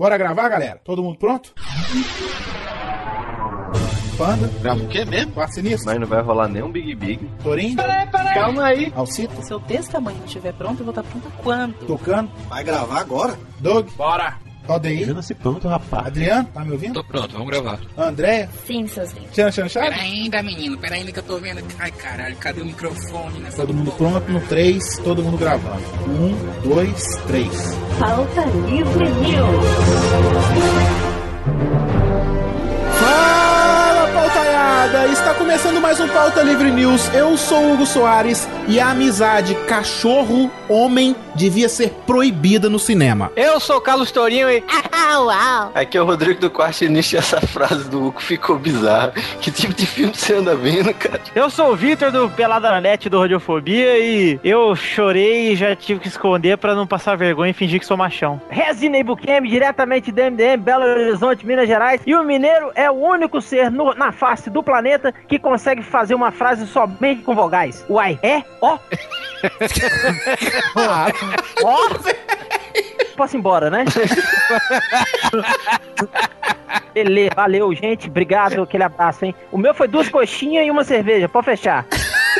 Bora gravar, galera? Todo mundo pronto? Panda, Grava o quê mesmo? quarto sinistro, Mas não vai rolar nenhum Big Big. Torinho, Calma aí. Alcito, Se eu desse tamanho não estiver pronto, eu vou estar pronta quando? Tocando, Vai gravar agora? Doug, Bora. Aldeir, Ajuda-se pronto, rapaz. Adriano, tá me ouvindo? Tô pronto, vamos gravar. Andréia, Sim, seus lindos. Tchan Chan Chá? Pera ainda, menino, pera ainda que eu tô vendo. Ai, caralho, cadê o microfone nessa Todo mundo porra? pronto no 3, todo mundo gravando. 1, 2, 3. Pauta Livre News. Pautaiada! Está começando mais um Pauta Livre News. Eu sou o Hugo Soares e a amizade cachorro-homem devia ser proibida no cinema. Eu sou o Carlos Tourinho e. Aqui é o Rodrigo do Quarto e essa frase do Hugo ficou bizarra. Que tipo de filme você anda vendo, cara? Eu sou o Vitor do Pelada na Net do Radiofobia e eu chorei e já tive que esconder pra não passar vergonha e fingir que sou machão. Resident Buquem, diretamente do MDM, Belo Horizonte, Minas Gerais. E o mineiro é o único ser no- na face do planeta que consegue fazer uma frase somente com vogais. Uai, é? Ó? Ó? Posso ir embora, né? Beleza, valeu, gente. Obrigado, aquele abraço, hein? O meu foi duas coxinhas e uma cerveja, pode fechar.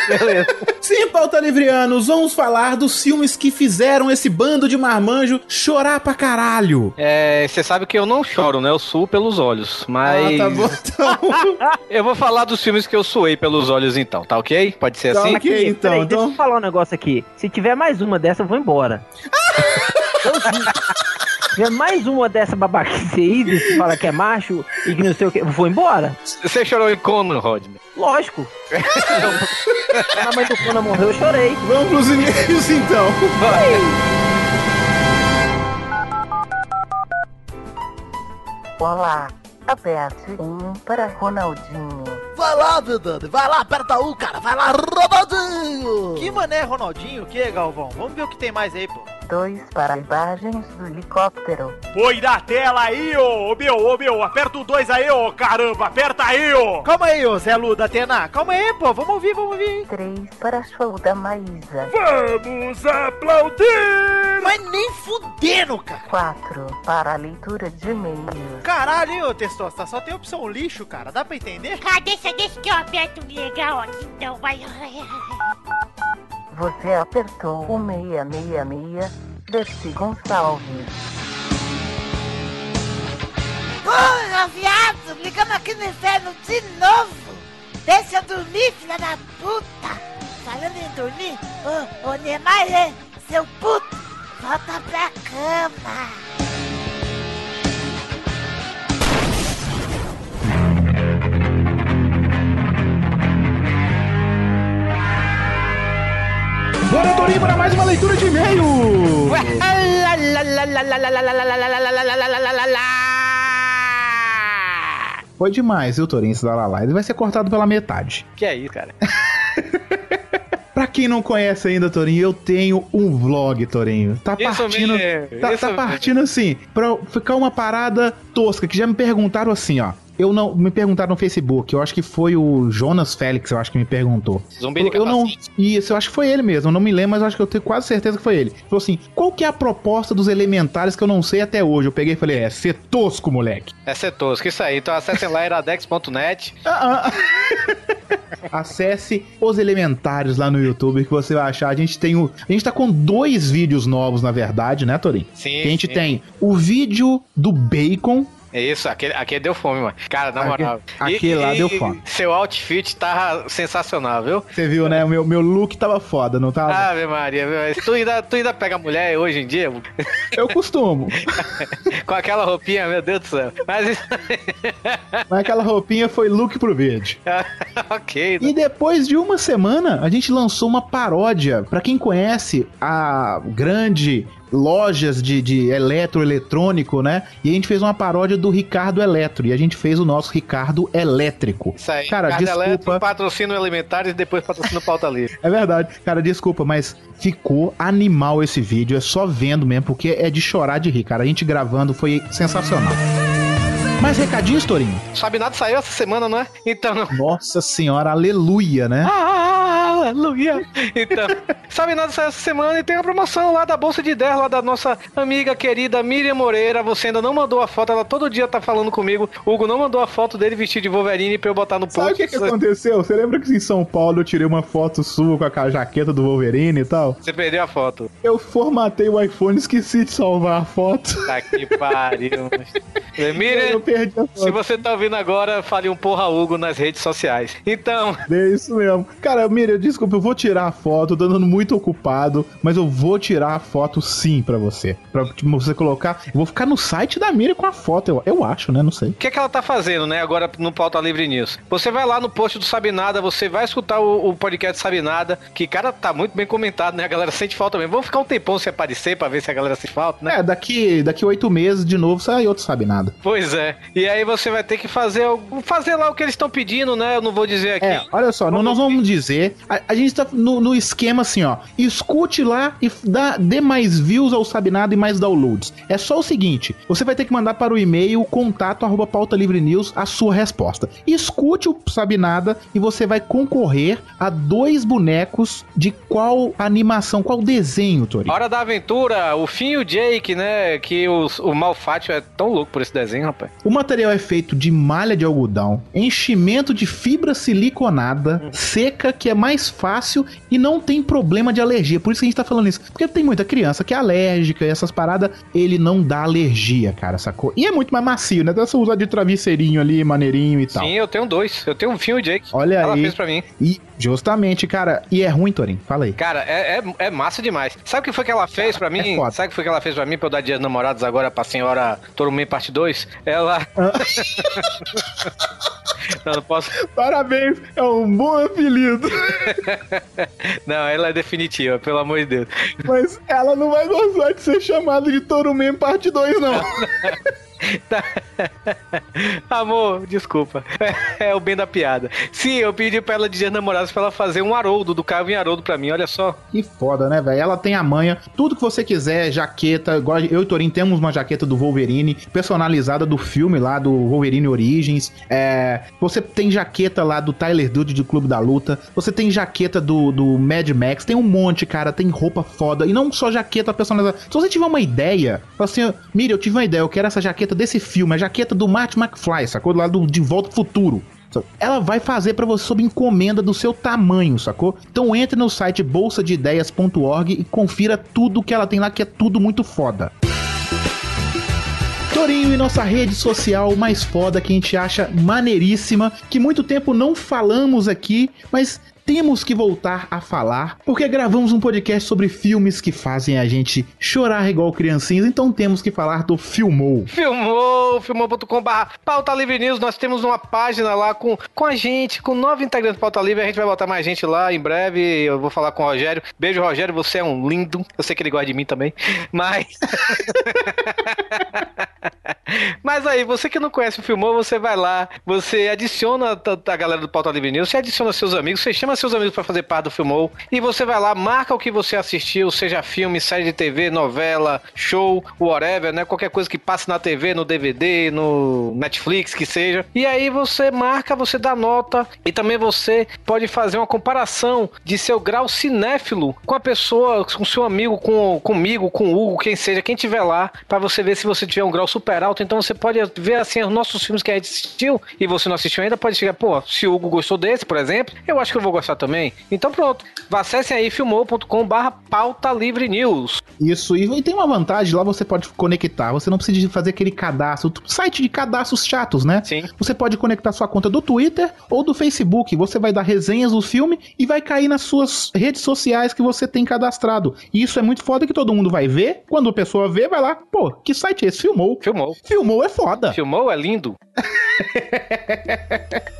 Beleza. Sim, pauta livrianos, vamos falar dos filmes que fizeram esse bando de marmanjo chorar pra caralho. É, você sabe que eu não choro, né? Eu suo pelos olhos. Mas. Ah, tá bom, então. Eu vou falar dos filmes que eu suei pelos olhos então, tá ok? Pode ser Tá assim? ok. Aqui. então, Peraí, então- Deixa eu falar um negócio aqui. Se tiver mais uma dessa, eu vou embora. Eu tiver mais uma dessa babaquice aí, desse que fala que é macho e que não sei o que, eu vou embora. Você chorou em Conan, Rodney? Lógico. Quando a mãe do Conan morreu, eu chorei. Vamos pros e-mails então. Olá. Aperte um para Ronaldinho. Vai lá, Vidani, vai lá, aperta um, cara, vai lá, Ronaldinho! Que mané, Ronaldinho? O que, Galvão? Vamos ver o que tem mais aí, pô. Dois para imagens do helicóptero. Põe na tela aí, ô, ô meu, ô meu, aperta o dois aí, ô, caramba, aperta aí, ô. Calma aí, ô, Zé Lu da Atena, calma aí, pô, vamos ouvir, vamos ouvir. Três para show da Maísa. Vamos aplaudir! Mas nem fudendo, cara! Quatro para a leitura de e-mails. Caralho, hein, ô, Testosta, só tem opção lixo, cara, dá pra entender? Ah, deixa, deixa que eu aperto legal aqui, então vai. Você apertou o 666 Dercy Gonçalves. Porra, viado, ligamos aqui no inferno de novo. Deixa eu dormir, filha da puta. Falando em dormir, ô, ô Neymar, seu puto, volta pra cama. Bora, Torinho, para mais uma leitura de e-mail. Foi demais, viu, Torinho, esse Lalala. Ele vai ser cortado pela metade. Que é isso, cara? Pra quem não conhece ainda, Torinho, eu tenho um vlog, Torinho. Tá partindo. Tá, isso tá partindo assim, pra ficar uma parada tosca, que já me perguntaram assim, ó. Eu não. Me perguntaram no Facebook, eu acho que foi o Jonas Félix, eu acho que me perguntou. Zumbi de eu não. capacete. Isso, eu acho que foi ele mesmo, eu não me lembro, mas eu acho que eu tenho quase certeza que foi ele. Falou assim: qual que é a proposta dos elementares que eu não sei até hoje? Eu peguei e falei: é ser tosco, moleque. É ser tosco, isso aí. Então acessem lá iradex.net. Ah, ah. Acesse os elementares lá no YouTube que você vai achar. A gente tem o. A gente tá com dois vídeos novos, na verdade, né, Torin? Sim. Que a gente sim. tem o vídeo do bacon. É isso, aquele, aquele deu fome, mano. Cara, na moral. aquele lá deu fome. Seu outfit tava sensacional, viu? Você viu, né? O meu, meu look tava foda, não tava? Ave Maria? Tu ainda, tu ainda pega mulher hoje em dia? Eu costumo. Com aquela roupinha, meu Deus do céu. Mas. Mas aquela roupinha foi look pro vídeo. ok. E depois de uma semana, a gente lançou uma paródia. Pra quem conhece a grande lojas de, de eletroeletrônico, né? E a gente fez uma paródia do Ricardo Eletro. E a gente fez o nosso Ricardo Elétrico. Isso aí. Cara, Cada desculpa. eletro patrocina o Elementares e depois patrocina o Pauta Livre. É verdade. Cara, desculpa, mas ficou animal esse vídeo. É só vendo mesmo, porque é de chorar de rir, cara. A gente gravando foi sensacional. Mais recadinhos, Torinho? Sabe nada saiu essa semana, não é? Então não. Nossa senhora, aleluia, né? Ah, Aleluia. Então, sabe nada saiu essa semana e tem a promoção lá da Bolsa de 10, lá da nossa amiga querida Miriam Moreira. Você ainda não mandou a foto, ela todo dia tá falando comigo. O Hugo não mandou a foto dele vestido de Wolverine pra eu botar no post. Sabe o que, que aconteceu? Você lembra que em São Paulo eu tirei uma foto sua com a jaqueta do Wolverine e tal? Você perdeu a foto. Eu formatei o iPhone e esqueci de salvar a foto. Tá que pariu. Miriam, perdi a se você tá ouvindo agora, fale um porra Hugo nas redes sociais. Então, É isso mesmo. Cara, Miriam, desculpa, eu vou tirar a foto, tô andando muito ocupado, mas eu vou tirar a foto sim pra você. Pra você colocar. Eu vou ficar no site da Miriam com a foto, eu, eu acho, né? Não sei. O que, é que ela tá fazendo, né, agora no Pauta Livre News? Você vai lá no post do Sabe Nada, você vai escutar o, o podcast Sabe Nada, que, cara, tá muito bem comentado, né? A galera sente falta mesmo. Vamos ficar um tempão sem aparecer pra ver se a galera sente falta, né? É, daqui, daqui oito meses de novo sai outro sabe nada. Pois é. E aí você vai ter que fazer, fazer lá o que eles estão pedindo, né? Eu não vou dizer aqui. É, olha só, nós vamos dizer. A, a gente tá no, no esquema assim, ó. Escute lá e dá, dê mais views ao Sabe Nada e mais downloads. É só o seguinte: você vai ter que mandar para o e-mail contato arroba pauta livre news a sua resposta. Escute o Sabe Nada e você vai concorrer a dois bonecos de qual animação, qual desenho, Tori? Hora da Aventura, o Finn e o Jake, né? Que os- o Malfátio é tão louco por esse desenho, rapaz. O material é feito de malha de algodão, enchimento de fibra siliconada, seca, que é mais fácil e não tem problema de alergia. Por isso que a gente tá falando isso. Porque tem muita criança que é alérgica e essas paradas, ele não dá alergia, cara, sacou? E é muito mais macio, né? Dá pra usar de travesseirinho ali, maneirinho e tal. Sim, eu tenho dois. Eu tenho um Finn e o Jake. Olha Ela aí. fez pra mim. E justamente, cara, e é ruim, Torin? Fala aí. Cara, é, é, é massa demais. Sabe o que foi que ela fez pra mim? é foda. Sabe o que foi que ela fez pra mim pra eu dar dia dos namorados agora pra senhora Torumem parte 2? Ela. não, não posso. Parabéns, é um bom apelido. Não, ela é definitiva, pelo amor de Deus. Mas ela não vai gostar de ser chamada de Torumem parte 2, não. Amor, desculpa. É, o bem da piada. Sim, eu pedi pra ela de namorados pra ela fazer um Haroldo do em Haroldo pra mim, olha só. Que foda, né, velho? Ela tem a manha, tudo que você quiser, jaqueta, igual eu e Torin temos uma jaqueta do Wolverine, personalizada do filme lá, do Wolverine Origins. É, você tem jaqueta lá do Tyler Dude do Clube da Luta, você tem jaqueta do, do Mad Max, tem um monte, cara, tem roupa foda, e não só jaqueta personalizada. Se você tiver uma ideia, assim, Mira, eu tive uma ideia, eu quero essa jaqueta desse filme, a jaqueta do Marty McFly, sacou? Lá do De Volta ao Futuro. Ela vai fazer pra você sob encomenda do seu tamanho, sacou? Então entre no site bolsadeideias.org e confira tudo que ela tem lá, que é tudo muito foda. Torinho e nossa rede social mais foda que a gente acha maneiríssima, que muito tempo não falamos aqui, mas temos que voltar a falar, porque gravamos um podcast sobre filmes que fazem a gente chorar igual criancinhas, então temos que falar do Filmou. Filmou, filmou.com.br Pauta Livre News, nós temos uma página lá com, com a gente, com nove integrantes do Pauta Livre, a gente vai botar mais gente lá em breve, eu vou falar com o Rogério. Beijo, Rogério, você é um lindo, eu sei que ele gosta de mim também, mas... Mas aí, você que não conhece o Filmou, você vai lá, você adiciona a, a galera do Pauta Livre News, você adiciona seus amigos, você chama seus amigos pra fazer parte do Filmou, e você vai lá, marca o que você assistiu, seja filme, série de TV, novela, show, whatever, né? Qualquer coisa que passe na TV, no DVD, no Netflix, que seja. E aí você marca, você dá nota, e também você pode fazer uma comparação de seu grau cinéfilo com a pessoa, com seu amigo, com, comigo, com o Hugo, quem seja, quem tiver lá, pra você ver se você tiver um grau super alto. Então você pode ver assim os nossos filmes que a gente assistiu e você não assistiu ainda, pode chegar, pô, se o Hugo gostou desse, por exemplo, eu acho que eu vou gostar também. Então pronto, acessem aí filmou.com barra pauta livre news. Isso, e, tem uma vantagem, lá você pode conectar, você não precisa fazer aquele cadastro, site de cadastros chatos, né? Sim. Você pode conectar sua conta do Twitter ou do Facebook, você vai dar resenhas do filme e vai cair nas suas redes sociais que você tem cadastrado. E isso é muito foda que todo mundo vai ver, quando a pessoa vê, vai lá, pô, que site é esse? Filmou. Filmou. Filmou é foda. Filmou é lindo.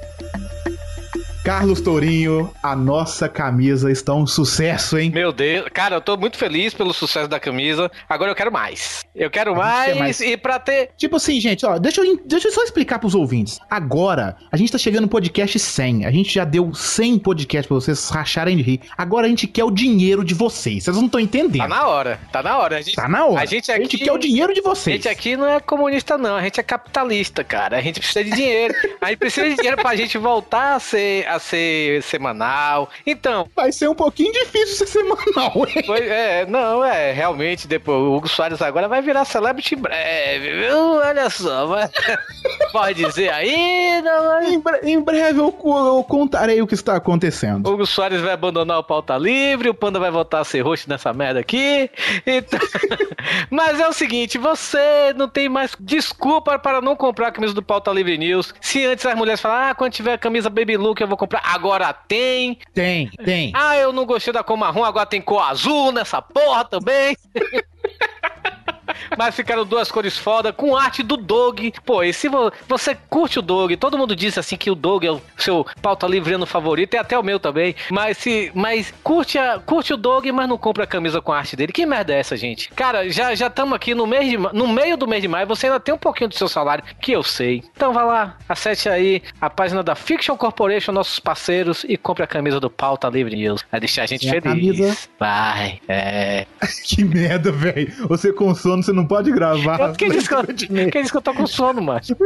Carlos Tourinho, a nossa camisa está um sucesso, hein? Meu Deus, cara, eu tô muito feliz pelo sucesso da camisa. Agora eu quero mais. Eu quero A mais, mais. e pra ter. Tipo assim, gente, ó, deixa eu, deixa eu só explicar pros ouvintes. Agora, a gente tá chegando no podcast 100. A gente já deu 100 podcasts pra vocês racharem de rir. Agora a gente quer o dinheiro de vocês. Vocês não estão entendendo. Tá na hora, tá na hora. A gente, Tá na hora. A gente A aqui. gente quer o dinheiro de A vocês. gente aqui não é comunista, não. A gente é capitalista, cara. A gente precisa de dinheiro. A gente precisa de dinheiro pra gente voltar a ser, a ser semanal. Então. Vai ser um pouquinho difícil ser semanal, hein? Foi, é, não, é, realmente, depois o Hugo Soares agora vai virar celebrity em breve, viu? Olha só, mas, pode dizer ainda, mas... Em, bre em breve eu, eu, contarei o que está acontecendo. O Hugo Soares vai abandonar o pauta livre, o Panda vai voltar a ser host nessa merda aqui. Então... mas é o seguinte, você não tem mais desculpa para não comprar a camisa do Pauta Livre News. Se antes as mulheres falavam, ah, quando tiver a camisa Baby Look eu vou comprar, agora tem. Tem, tem. Ah, eu não gostei da cor marrom, agora tem cor azul nessa porra também. Mas ficaram duas cores foda, com arte do Dog. Pô, e se você curte o Dog, todo mundo disse assim que o Dog é o seu pauta livreano favorito, e até o meu também. Mas se. Mas curte, a, curte o Dog, mas não compra a camisa com a arte dele. Que merda é essa, gente? Cara, já estamos aqui no, mês de, no meio do mês de maio, você ainda tem um pouquinho do seu salário, que eu sei. Então vá lá, acesse aí a página da Fiction Corporation, nossos parceiros, e compre a camisa do Pauta Livre News. Vai deixar a gente a feliz. camisa? Vai, é. que merda, velho. Você com sono, você não pode gravar. Quem disse que eu, quem disse que eu tô com sono, macho?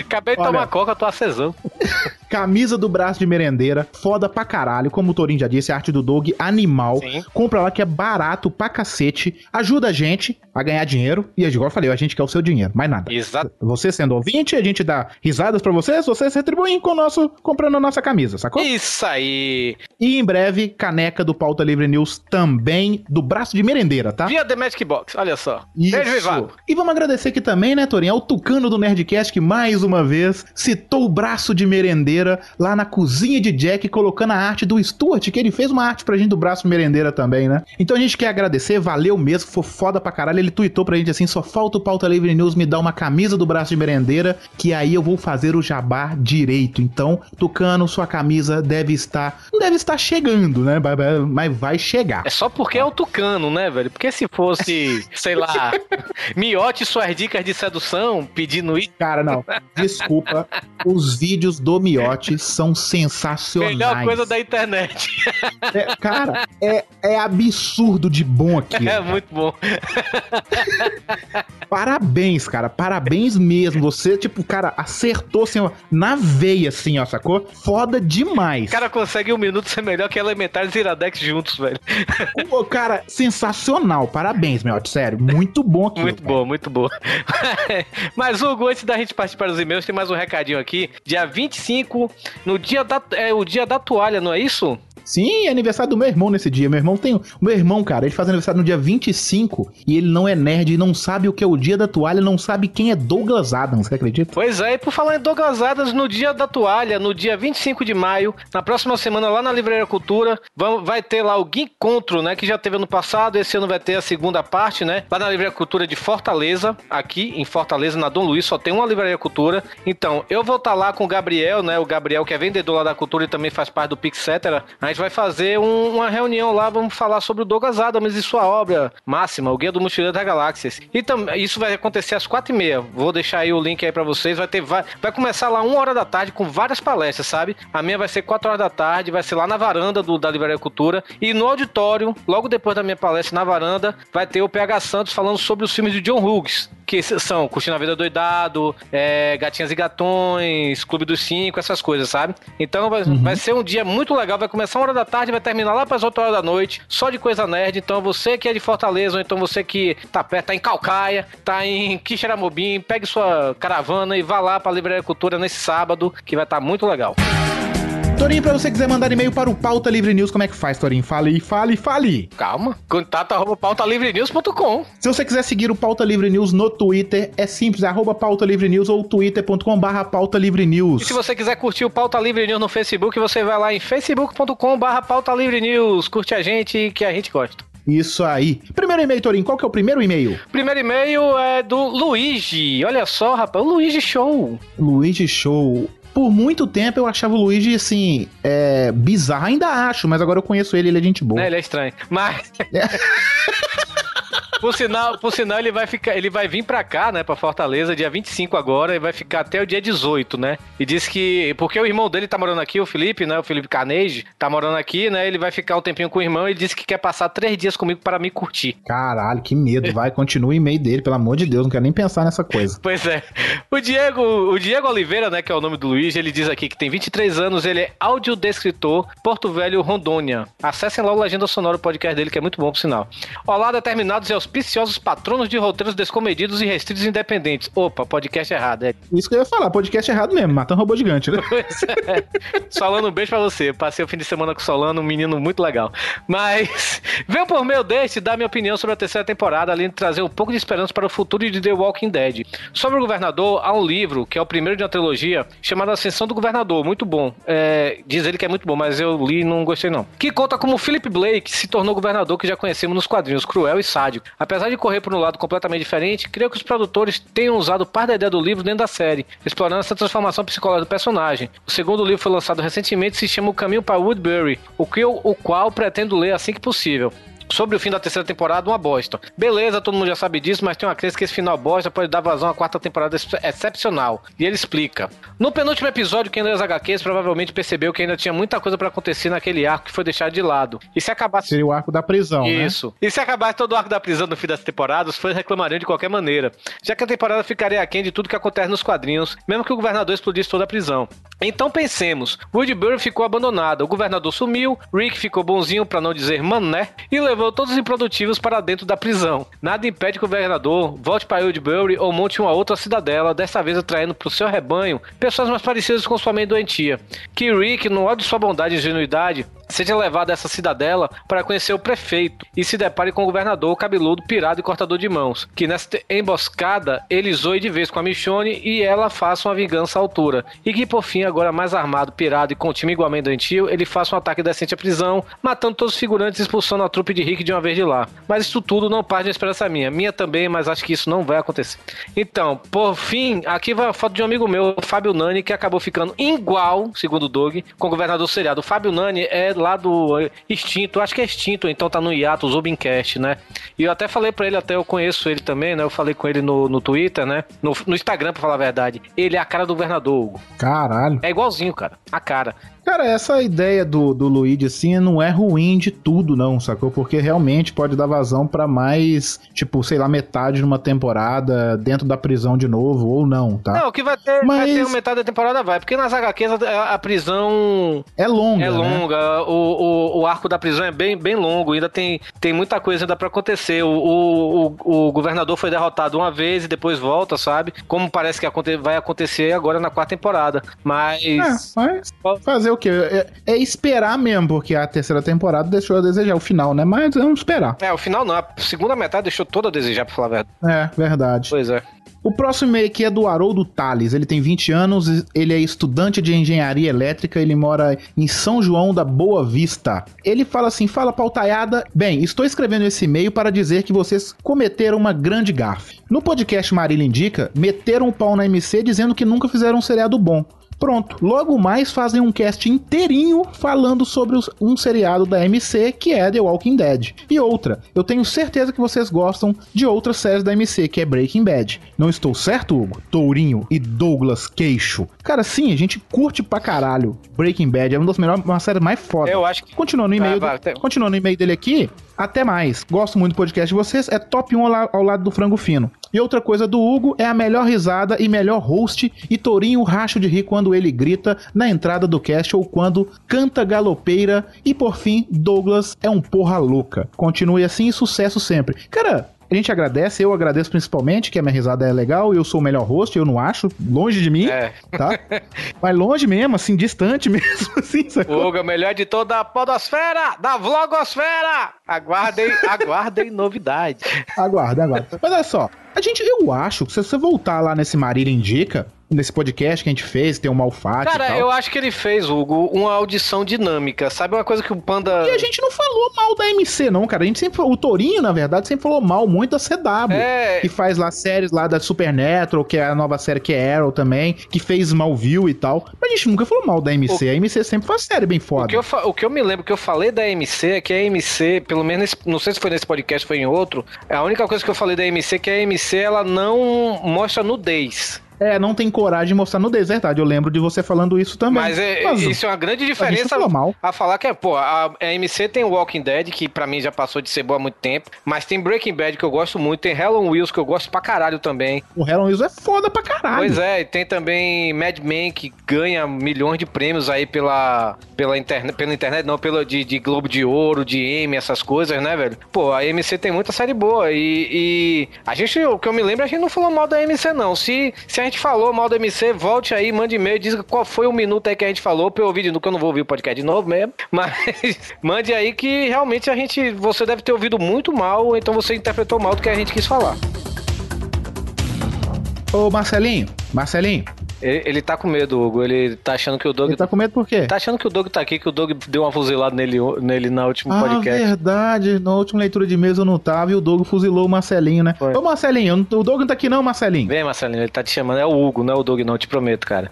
Acabei de Olha. tomar coca, tô acesão. Camisa do braço de merendeira, foda pra caralho, como o Torinho já disse, a arte do Dog, animal. Compra lá que é barato pra cacete, ajuda a gente a ganhar dinheiro. E igual eu falei, a gente quer o seu dinheiro, mais nada. Exato. Você sendo ouvinte, a gente dá risadas pra vocês, vocês retribuem com o nosso, comprando a nossa camisa, sacou? Isso aí. E em breve, caneca do Pauta Livre News também, do braço de merendeira, tá? Via The Magic Box, olha só. Isso. Beijo. E vamos agradecer aqui também, né, Torinho? Ao Tucano do Nerdcast, que mais uma vez citou o braço de merendeira lá na cozinha de Jack, colocando a arte do Stuart, que ele fez uma arte pra gente do braço de merendeira também, né? Então a gente quer agradecer, valeu mesmo, foi foda pra caralho. Ele tweetou pra gente assim: só falta o Pauta Livre News me dar uma camisa do braço de merendeira, que aí eu vou fazer o jabá direito. Então, Tucano, sua camisa deve estar. Não deve estar chegando, né? Mas vai chegar. É só porque é o Tucano, né, velho? Porque se fosse, sei lá, Miote suas dicas de sedução pedindo isso. Cara, não. Desculpa. Os vídeos do Miote são sensacionais. Melhor coisa da internet. É, cara, é, é absurdo de bom aqui. É muito bom. Parabéns, cara. Parabéns mesmo. Você, tipo, cara, acertou assim, ó, na veia, assim, ó, sacou? Foda demais. O cara consegue um minuto ser melhor que Elementares e Iradex juntos, velho. Pô, cara, sensacional. Parabéns, Miote. Sério, muito bom aqui. Muito bom, muito bom. Mas, Hugo, antes da gente partir para os e-mails, tem mais um recadinho aqui. Dia 25, no dia da, é o dia da toalha, não é isso? Sim, é aniversário do meu irmão nesse dia. Meu irmão tem. O meu irmão, cara, ele faz aniversário no dia 25 e ele não é nerd e não sabe o que é o dia da toalha, não sabe quem é Douglas Adams, você acredita? Pois é, e por falar em Douglas Adams, no dia da toalha, no dia 25 de maio, na próxima semana lá na Livraria Cultura, vai ter lá o Encontro, né? Que já teve ano passado, esse ano vai ter a segunda parte, né? Lá na Livraria Cultura de Fortaleza, aqui em Fortaleza, na Dom Luiz, só tem uma Livraria Cultura. Então, eu vou estar lá com o Gabriel, né? O Gabriel que é vendedor lá da cultura e também faz parte do Pixetera. A gente vai fazer um- uma reunião lá, vamos falar sobre o Douglas Adams e sua obra máxima, o Guia do Mochileiro das Galáxias. E também isso vai acontecer às quatro e meia. Vou deixar aí o link aí pra vocês. Vai ter, vai, vai começar lá uma hora da tarde com várias palestras, sabe? A minha vai ser quatro horas da tarde, vai ser lá na varanda do, da Livraria Cultura e no auditório, logo depois da minha palestra na varanda, vai ter o PH Santos falando sobre os filmes de John Hughes. Que são Curtindo a Vida Doidado, é, Gatinhas e Gatões, Clube dos Cinco, essas coisas, sabe? Então vai, vai ser um dia muito legal. Vai começar hora da tarde, vai terminar lá para as 8 horas da noite, só de coisa nerd. Então você que é de Fortaleza, ou então você que tá perto, tá em Calcaia, tá em Quixeramobim, pegue sua caravana e vá lá pra Livraria Cultura nesse sábado, que vai estar muito legal. Torinho, pra você quiser mandar e-mail para o Pauta Livre News, como é que faz, Torinho? Fale, fale, fale. Calma, contato arroba pautalivrenews.com. Se você quiser seguir o Pauta Livre News no Twitter, é simples, é arroba Pauta Livre News ou twitter.com barra Pauta Livre News. E se você quiser curtir o Pauta Livre News no Facebook, você vai lá em facebook.com barra Pauta Livre News. Curte a gente que a gente gosta. Isso aí. Primeiro e-mail, Torinho, qual que é o primeiro e-mail? Primeiro e-mail é do Luigi. Olha só, rapaz, o Luigi Show. Luigi Show. Por muito tempo eu achava o Luigi, assim, é, bizarro. Ainda acho, mas agora eu conheço ele, ele é gente boa. Né, ele é estranho. Mas. por sinal, por sinal ele vai ficar, ele vai vir pra cá, né, pra Fortaleza, dia 25 agora, e vai ficar até o dia 18, né? E disse que, porque o irmão dele tá morando aqui, o Felipe, né, o Felipe Carnegie, tá morando aqui, né, ele vai ficar um tempinho com o irmão e disse que quer passar três dias comigo para me curtir. Caralho, que medo. Vai, continua o e-mail dele, pelo amor de Deus, não quero nem pensar nessa coisa. Pois é. O Diego, o Diego Oliveira, né, que é o nome do Luiz, ele diz aqui que tem 23 anos, ele é audiodescritor, Porto Velho, Rondônia. Acessem lá o Legenda Sonora, o podcast dele, que é muito bom, por sinal. Olá, determinados e auspiciosos patronos de roteiros descomedidos e restritos independentes. Opa, podcast errado, é. Isso que eu ia falar, podcast errado mesmo, matando robô gigante, né? Pois é. Solano, um beijo pra você. Passei o fim de semana com o Solano, um menino muito legal. Mas venho por meio deste dar minha opinião sobre a terceira temporada, além de trazer um pouco de esperança para o futuro de The Walking Dead. Sobre o governador, há um livro, que é o primeiro de uma trilogia, chamado Ascensão do Governador, muito bom. É, diz ele que é muito bom, mas eu li e não gostei não. Que conta como Philip Blake se tornou governador que já conhecemos nos quadrinhos, cruel e sádico. Apesar de correr por um lado completamente diferente, creio que os produtores tenham usado parte da ideia do livro dentro da série, explorando essa transformação psicológica do personagem. O segundo livro foi lançado recentemente e se chama O Caminho para Woodbury, o, que eu, o qual pretendo ler assim que possível. Sobre o fim da terceira temporada, uma bosta. Beleza, todo mundo já sabe disso, mas tem uma crença que esse final bosta pode dar vazão à quarta temporada ex- excepcional. E ele explica. No penúltimo episódio, quem leu as HQs provavelmente percebeu que ainda tinha muita coisa pra acontecer naquele arco que foi deixado de lado. E se acabasse Seria o arco da prisão, né? isso. E se acabasse todo o arco da prisão no fim das temporadas, os fãs reclamariam de qualquer maneira, já que a temporada ficaria aquém de tudo que acontece nos quadrinhos, mesmo que o governador explodisse toda a prisão. Então pensemos, Woodbury ficou abandonado, o governador sumiu, Rick ficou bonzinho pra não dizer mané, e levou todos os improdutivos para dentro da prisão. Nada impede que o governador volte para Woodbury ou monte uma outra cidadela, desta vez atraindo pro seu rebanho pessoas mais parecidas com sua mãe doentia. Que Rick, no ódio de sua bondade e ingenuidade, seja levado a essa cidadela para conhecer o prefeito e se depare com o governador cabeludo, pirado e cortador de mãos, que nessa emboscada ele zoe de vez com a Michonne e ela faça uma vingança à altura. E que por fim, agora mais armado, pirado e com um time igualmente doentio, ele faça um ataque decente à prisão, matando todos os figurantes e expulsando a trupe de Rick de uma vez de lá. Mas isso tudo não parte da esperança minha. Minha também, mas acho que isso não vai acontecer. Então, por fim, aqui vai a foto de um amigo meu, Fábio Nani, que acabou ficando igual, segundo o Doug, com o governador seriado. O Fábio Nani é lá do Extinto, acho que é Extinto, então tá no hiato, Zubincast, né? E eu até falei pra ele, até eu conheço ele também, né? Eu falei com ele no, no Twitter, né? No, no Instagram, pra falar a verdade. Ele é a cara do governador, Hugo. Caralho. É igualzinho, cara. A cara. Cara, essa ideia do, do Luigi, assim, não é ruim de tudo, não, sacou? Porque realmente pode dar vazão pra mais, tipo, sei lá, metade de uma temporada dentro da prisão de novo, ou não, tá? Não, o que vai ter, vai Mas- ter uma metade da temporada vai. Porque nas HQs a, a prisão É longa, é né? longa. O, o, o arco da prisão é bem, bem longo. Ainda tem, tem muita coisa ainda pra acontecer. O, o, o, o governador foi derrotado uma vez e depois volta, sabe? Como parece que vai acontecer agora na quarta temporada. Mas. É, mas fazer o quê? É, é esperar mesmo, porque a terceira temporada deixou a desejar o final, né? Mas vamos esperar. É, o final não. A segunda metade deixou toda a desejar, pra falar a verdade. É, verdade. Pois é. O próximo e-mail aqui é do Haroldo Tales. Ele tem 20 anos, ele é estudante de engenharia elétrica, ele mora em São João da Boa Vista. Ele fala assim: Fala pautaiada. Bem, estou escrevendo esse e-mail para dizer que vocês cometeram uma grande gafe. No podcast Marília Indica, meteram o pau na MC dizendo que nunca fizeram um seriado bom. Pronto, logo mais fazem um cast inteirinho falando sobre os- um seriado da MC que é The Walking Dead. E outra, eu tenho certeza que vocês gostam de outras séries da MC que é Breaking Bad. Não estou certo, Hugo? Tourinho e Douglas Queixo. Cara, sim, a gente curte pra caralho. Breaking Bad é uma das melhores, uma série mais foda. Eu acho que. Continuando o e-mail, Vai, vai, até- continuando o e-mail dele aqui, até mais. Gosto muito do podcast de vocês, é top 1 ao, la- ao lado do frango fino. E outra coisa do Hugo é a melhor risada e melhor host e Tourinho racho de rir quando ele grita na entrada do cast ou quando canta galopeira. E por fim, Douglas é um porra louca. Continue assim e sucesso sempre. Cara, a gente agradece, eu agradeço principalmente, que a minha risada é legal, eu sou o melhor host, eu não acho, longe de mim, É. tá? Mas longe mesmo, assim, distante mesmo, assim, sacou? Hugo é melhor editor da podosfera, da vlogosfera. Aguardem, aguardem novidades. Aguarda, aguarda. Mas olha só, a gente, eu acho que se você voltar lá nesse Marília Indica, nesse podcast que a gente fez, tem o Malfatti e Cara, eu acho que ele fez, Hugo, uma audição dinâmica. Sabe uma coisa que o Panda. E a gente não falou mal da MC, não, cara. A gente sempre O Torinho, na verdade, sempre falou mal muito da CW. É. Que faz lá séries lá da Supernatural, que é a nova série que é Arrow também, que fez Smallville e tal. Mas a gente nunca falou mal da MC. A MC sempre faz série bem O foda. que, eu, fa- o que eu me lembro que eu falei da MC é que a MC, pelo menos, nesse- não sei se foi nesse podcast, foi em outro, é a única coisa que eu falei da MC é que a MC ela não mostra nudez. É, não tem coragem de mostrar nudez, verdade. Eu lembro de você falando isso também. Mas, é, Mas isso é uma grande a diferença mal. a falar que é, pô, a, a MC tem Walking Dead, que pra mim já passou de ser boa há muito tempo, mas tem Breaking Bad, que eu gosto muito, tem Hell on Wheels, que eu gosto pra caralho também. O Hell on Wheels é foda pra caralho. Pois é, e tem também Mad Men, que ganha milhões de prêmios aí pela, pela, internet, pela internet, não, pela de, de Globo de Ouro, de Emmy, essas coisas, né, velho? Pô, a MC tem muita série boa e, e a gente, o que eu me lembro, a gente não falou mal da MC, não. Se, se a gente falou mal da MC, volte aí, mande e-mail, diz qual foi o minuto aí que a gente falou, pra eu ouvir de novo, que eu não vou ouvir o podcast de novo mesmo, mas mande aí que realmente a gente, você deve ter ouvido muito mal, então você interpretou mal do que a gente quis falar. Ô, Marcelinho, Marcelinho, Ele, ele tá com medo, Hugo, ele tá achando que o Doug ele tá com medo por quê? Tá achando que o Doug tá aqui, que o Doug deu uma fuzilada nele, nele na última Ah, podcast. verdade. Na última leitura de mesa eu não tava e o Doug fuzilou o Marcelinho, né? Foi. Ô, Marcelinho, o Doug não tá aqui não, Marcelinho. Vem, Marcelinho, ele tá te chamando. É o Hugo, não é o Doug, não, te prometo, cara.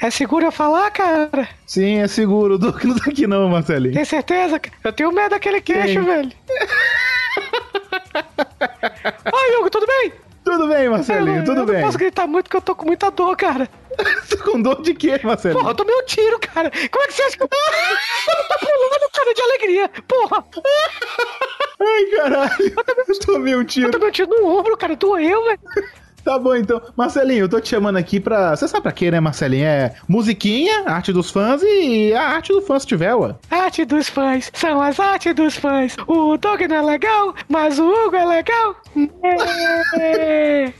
É seguro eu falar, cara? Sim, é seguro. O Doug não tá aqui não, Marcelinho. Tem certeza? Eu tenho medo daquele queixo, Tem. velho. Oi, Hugo, tudo bem? Tudo bem, Marcelinho, eu, tudo eu bem. não posso gritar muito porque eu tô com muita dor, cara. Tá com dor de quê, Marcelinho? Porra, eu tomei um tiro, cara. Como é que você acha que eu eu tô pulando, cara, de alegria? Porra, Ai, caralho. Eu tomei um eu tiro. tomei um tiro no ombro, cara. Doeu, velho. Tá bom, então. Marcelinho, eu tô te chamando aqui pra... Você sabe pra quê, né, Marcelinho? É musiquinha, arte dos fãs e a arte do fã se tiver, ué. Arte dos fãs, são as artes dos fãs. O não é legal, mas o Hugo é legal. É.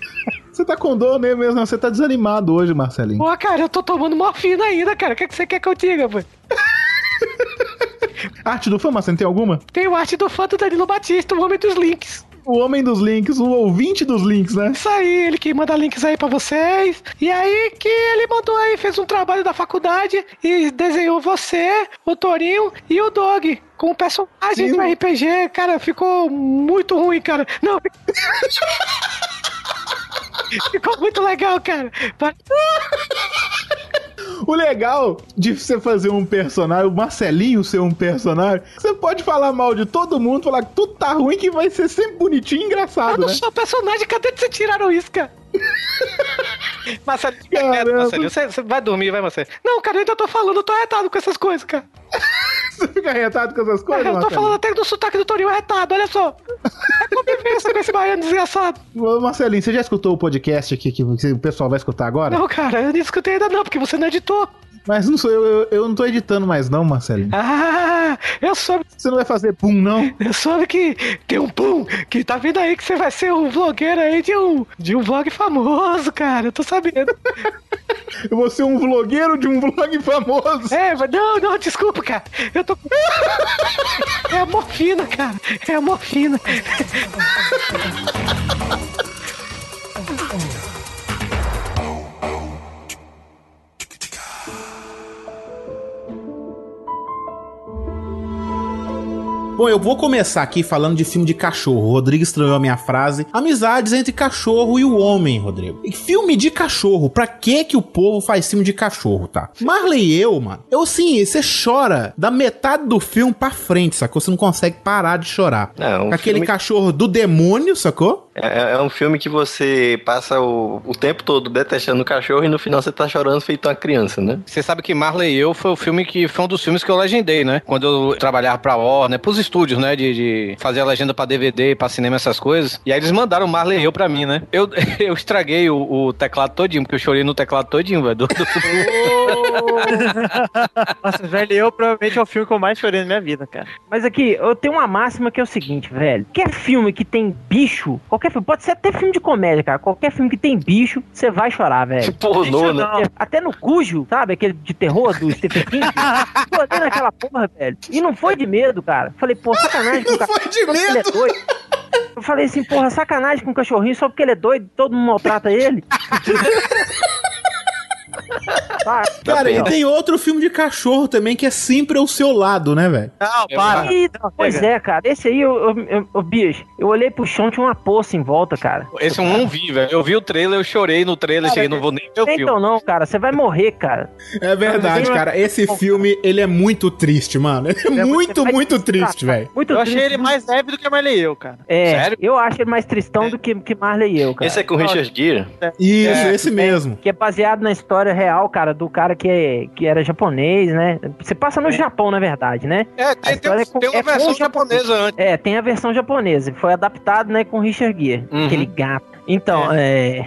Você tá com dor né, mesmo, você tá desanimado hoje, Marcelinho. Pô, cara, eu tô tomando morfina ainda, cara. O que, que você quer que eu diga, mano? Arte do fã, Marcelinho, tem alguma? Tem o arte do fã do Danilo Batista, o homem dos links. O homem dos links, o ouvinte dos links, né? Isso aí, ele que manda links aí pra vocês. E aí que ele mandou aí, fez um trabalho da faculdade e desenhou você, o Torinho e o Dog. Com personagem Sim. do RPG, cara, ficou muito ruim, cara. Não. Ficou muito legal, cara. O legal de você fazer um personagem, o Marcelinho ser um personagem, você pode falar mal de todo mundo, falar que tudo tá ruim, que vai ser sempre bonitinho e Eu engraçado, não né? sou personagem, cadê que vocês tiraram isso, cara? Marcelinho, Caramba. Você, você vai dormir, vai, Marcelinho. Não, cara, eu ainda tô falando, eu tô arretado com essas coisas, cara. Você fica arretado com essas coisas, eu tô Marcelinho? falando até do sotaque do Torinho arretado, olha só. É convivência com esse baiano desgraçado. Marcelinho, você já escutou o podcast aqui que o pessoal vai escutar agora? Não, cara, eu não escutei ainda não, porque você não editou. Mas não sou eu, eu, eu não tô editando mais não, Marcelinho. Ah, eu soube, Você não vai fazer pum, não? eu soube que tem um pum, que tá vindo aí que você vai ser um vlogueiro aí de um, de um vlog famoso, cara, eu tô sabendo. Eu vou ser um vlogueiro de um vlog famoso. É, não, não, desculpa, cara, eu tô... É a morfina, cara, é a morfina. Bom, eu vou começar aqui falando de filme de cachorro. O Rodrigo estranhou a minha frase. Amizades entre cachorro e o homem, Rodrigo. E filme de cachorro. Pra que que o povo faz filme de cachorro, tá? Marley e eu, mano. Eu sim, você chora da metade do filme pra frente, sacou? Você não consegue parar de chorar. Não, um Aquele filme- cachorro do demônio, sacou? É, é um filme que você passa o, o tempo todo detestando o cachorro e no final você tá chorando feito uma criança, né? Você sabe que Marley e eu foi o filme que foi um dos filmes que eu legendei, né? Quando eu trabalhava pra Warner, pros estúdios, né? De, de fazer a legenda pra DVD, pra cinema, essas coisas. E aí eles mandaram Marley e eu pra mim, né? Eu, eu estraguei o, o teclado todinho, porque eu chorei no teclado todinho, velho. do- do- Nossa, velho, eu provavelmente é o filme que eu mais chorei na minha vida, cara. Mas aqui, eu tenho uma máxima que é o seguinte, velho. Qualquer filme que tem bicho, qualquer filme, pode ser até filme de comédia, cara. Qualquer filme que tem bicho, você vai chorar, velho. Pornô, né? Até no Cujo, sabe? Aquele de terror do Stephen King. olhei naquela porra, velho. E não foi de medo, cara. Falei, pô, sacanagem com o cachorro. Foi de porque ele é doido. Eu falei assim, porra, sacanagem com o cachorrinho só porque ele é doido, todo mundo maltrata ele. Tá, Cara, e tem outro filme de cachorro também que é sempre ao seu lado, né, velho? Não, para. Ih, pois é, cara. Esse aí, eu, eu, eu, eu, bicho, eu olhei pro chão, tinha uma poça em volta, cara. Esse eu não vi, velho. Eu vi o trailer, eu chorei no trailer, cheguei, não vou nem ver o filme. Então não, cara, você vai morrer, cara. É verdade, cara. Esse filme, ele é muito triste, mano. Ele é muito, vai muito desgraçar. triste, velho. Muito Eu achei ele mais leve do que a Marley e eu, cara. É, Sério? eu acho ele mais tristão do que, que Marley e eu, cara. Esse é com o Richard Gere? Isso, É, esse mesmo. Que é baseado na história real, cara, do cara que, é, que era japonês, né? Você passa no Japão, na verdade, né? É, tem, tem, é com- tem uma é versão japonesa antes. É, tem a versão japonesa. Foi adaptado, né, com Richard Gere. Uhum. Aquele gato. Então, é.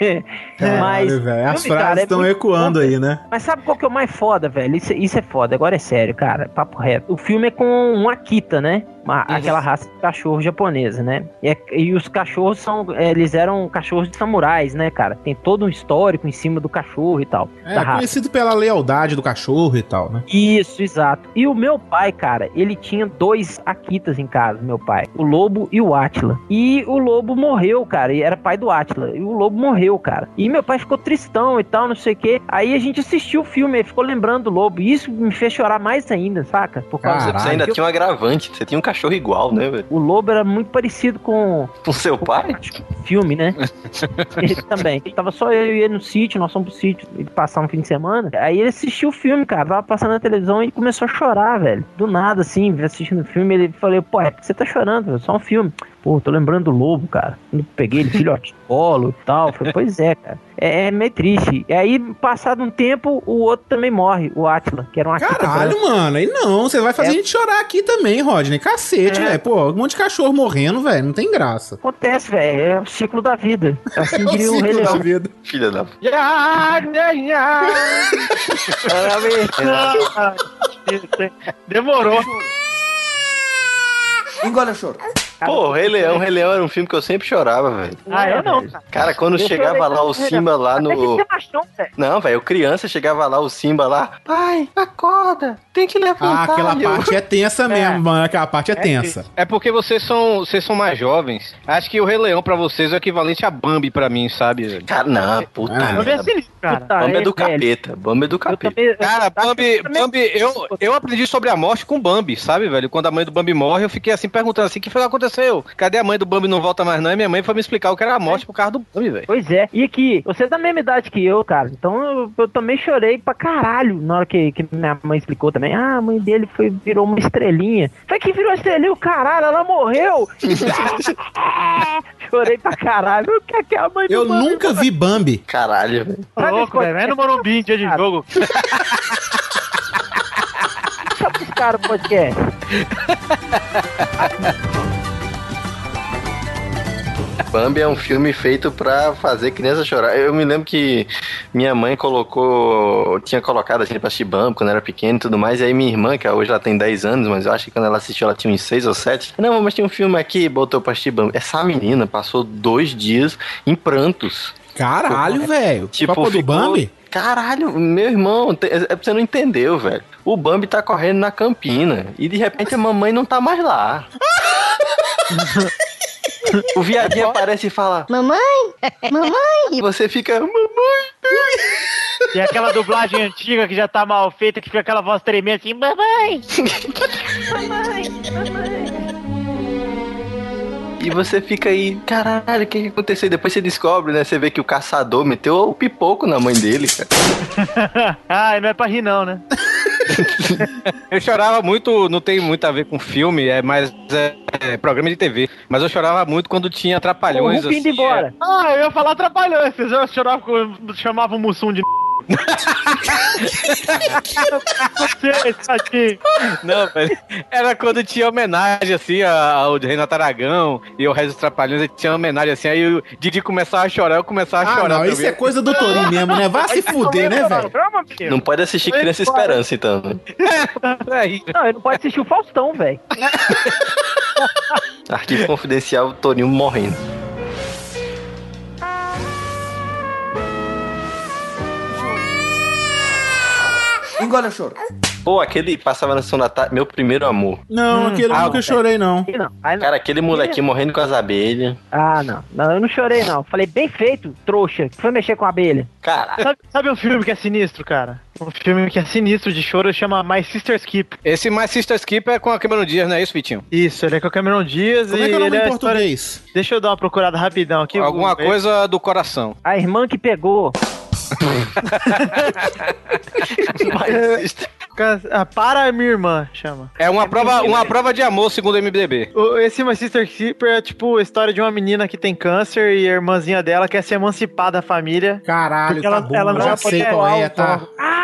Mas. Caralho, velho. As filme, cara, frases é estão muito ecoando bom, aí, né? Mas sabe qual que é o mais foda, velho? Isso, isso é foda, agora é sério, cara. Papo reto. O filme é com um Akita, né? Uma-. Aquela raça de cachorro japonesa, né? E, é- e os cachorros são. é, Eles eram cachorros de samurais, né, cara? Tem todo um histórico em cima do cachorro e tal. É, da raça. conhecido pela lealdade do cachorro e tal, né? Isso, exato. E o meu pai, cara, ele tinha dois Akitas em casa, meu pai. O Lobo e o Átila. E o Lobo morreu, cara. E era pai do Átila. E o Lobo morreu, cara. E meu pai ficou tristão e tal, não sei o quê. Aí a gente assistiu o filme, ele ficou lembrando do Lobo. E isso me fez chorar mais ainda, saca? Por causa Você, você ainda que tinha um agravante. Você tinha um cachorro igual, né, velho? o Lobo era muito parecido com Com seu pai? o filme, né? ele também. Tava só eu e ele no sítio, nós fomos pro sítio ele passar um fim de semana. Aí ele assistiu o filme, cara. Tava passando na televisão e ele começou a chorar, velho. Do nada, assim, assistindo o filme, ele falou, pô, é porque você tá chorando, velho, só um filme. Pô, tô lembrando do lobo, cara. Quando peguei ele, filhote de colo e tal. Falei, pois é, cara. É, é meio triste. E aí, passado um tempo, o outro também morre, o Atila, que era um Akita Caralho, branco. mano. Aí não, você vai fazer É. a gente chorar aqui também, Rodney. Cacete, É. velho. Pô, um monte de cachorro morrendo, velho. Não tem graça. Acontece, velho. É o ciclo da vida. Assim É o diria o Rei ciclo da Leão. vida. Filha da. Demorou. Engole o choro. Pô, Rei Leão, Rei Leão era um filme que eu sempre chorava, velho. Ah, eu não, cara. Cara, quando Eu chegava lá o Simba lá no. Não, velho, eu criança chegava lá o Simba lá. Pai, acorda, tem que Ah, levantar. aquela E eu- parte é tensa mesmo, mano. Aquela parte é tensa. É porque vocês são, vocês são mais jovens. Acho que o Rei Leão pra vocês é o equivalente a Bambi pra mim, sabe? velho? Cara, não, puta. Ah, merda. esse livro, cara. Puta, Bambi é do velho. capeta. Bambi é do Eu capeta. também, eu- Cara, Bambi, também- Bambi eu, eu aprendi sobre a morte com Bambi, sabe, velho? Quando a mãe do Bambi morre, eu fiquei assim perguntando assim: o que foi que aconteceu? Cadê a mãe do Bambi não volta mais, não? E minha mãe foi me explicar o que era a morte por causa do Bambi, velho. Pois é. E aqui, você é da mesma idade que eu, cara. Então eu, eu também chorei pra caralho na hora que, que minha mãe explicou também. Ah, a mãe dele foi, virou uma estrelinha. Foi que virou estrelinha, o caralho, ela morreu. chorei pra caralho. O que é que a mãe do Eu Bambi nunca vi Bambi. Caralho, velho. Louco, velho. Vai no Morumbi, dia de jogo. Deixa pros caras o podcast. Bambi é um filme feito pra fazer criança chorar. Eu me lembro que minha mãe colocou, tinha colocado assim pra assistir Bambi quando era pequeno e tudo mais. E aí minha irmã, que hoje ela tem 10 anos, mas eu acho que quando ela assistiu ela tinha uns 6 ou 7. Não, mas tinha um filme aqui, botou pra assistir Bambi. Essa menina passou dois dias em prantos. Caralho, velho. Tipo, Papo do ficou- Bambi? Caralho, meu irmão, é porque você não entendeu, velho. O Bambi tá correndo na campina e de repente a mamãe não tá mais lá. O viadinho aparece e fala: Mamãe, mamãe. E você fica: Mamãe. E aquela dublagem antiga que já tá mal feita, que fica aquela voz tremenda assim, mamãe! E você fica aí, caralho, o que, que aconteceu? E depois você descobre, né? Você vê que o caçador meteu o pipoco na mãe dele, cara. ah, não é pra rir não, né? Eu chorava muito, não tem muito a ver com filme, é mais é, é, programa de TV. Mas eu chorava muito quando tinha O atrapalhões. Rufo indo assim, embora. Ah, eu ia falar atrapalhões, vocês já choravam com- chamavam o Mussum de é. Não, velho. Era quando tinha homenagem, assim, ao Renato Aragão e o resto dos Trapalhões, tinha homenagem, assim, aí o Didi começava a chorar, eu começava a Ah, chorar. não, isso é coisa do Torinho mesmo, né? Vai se fuder, né, velho? Não pode assistir Criança Esperança, então. né? Aí, Não, ele não pode assistir o Faustão, velho. Arquivo confidencial, Toninho morrendo. Engole o choro. Pô, aquele passava na sessão da tarde, meu primeiro amor. Não, Hum, aquele eu ah, nunca não, chorei, não. Não. Cara, aquele molequinho morrendo com as abelhas. Ah, não. Não, eu não chorei, não. Falei, bem feito, trouxa. Que foi mexer com a abelha. Caralho. Sabe, sabe um filme que é sinistro, cara? Um filme que é sinistro de choro chama My Sister's Keep. Esse My Sister Skip é com a Cameron Diaz, não é isso, Vitinho? Isso, ele é com a Cameron Diaz Como e é que é o nome ele é em a história... português? Deixa eu dar uma procurada rapidão aqui. Alguma coisa do coração. A irmã que pegou. Ah, Para a minha irmã, chama. É uma prova, uma prova de amor, segundo o MDB. Esse My Sister Keeper é tipo a história de uma menina que tem câncer e a irmãzinha dela quer se emancipar da família. Caralho, Porque ela- tá bom, ela não já sei qual é, doar tá?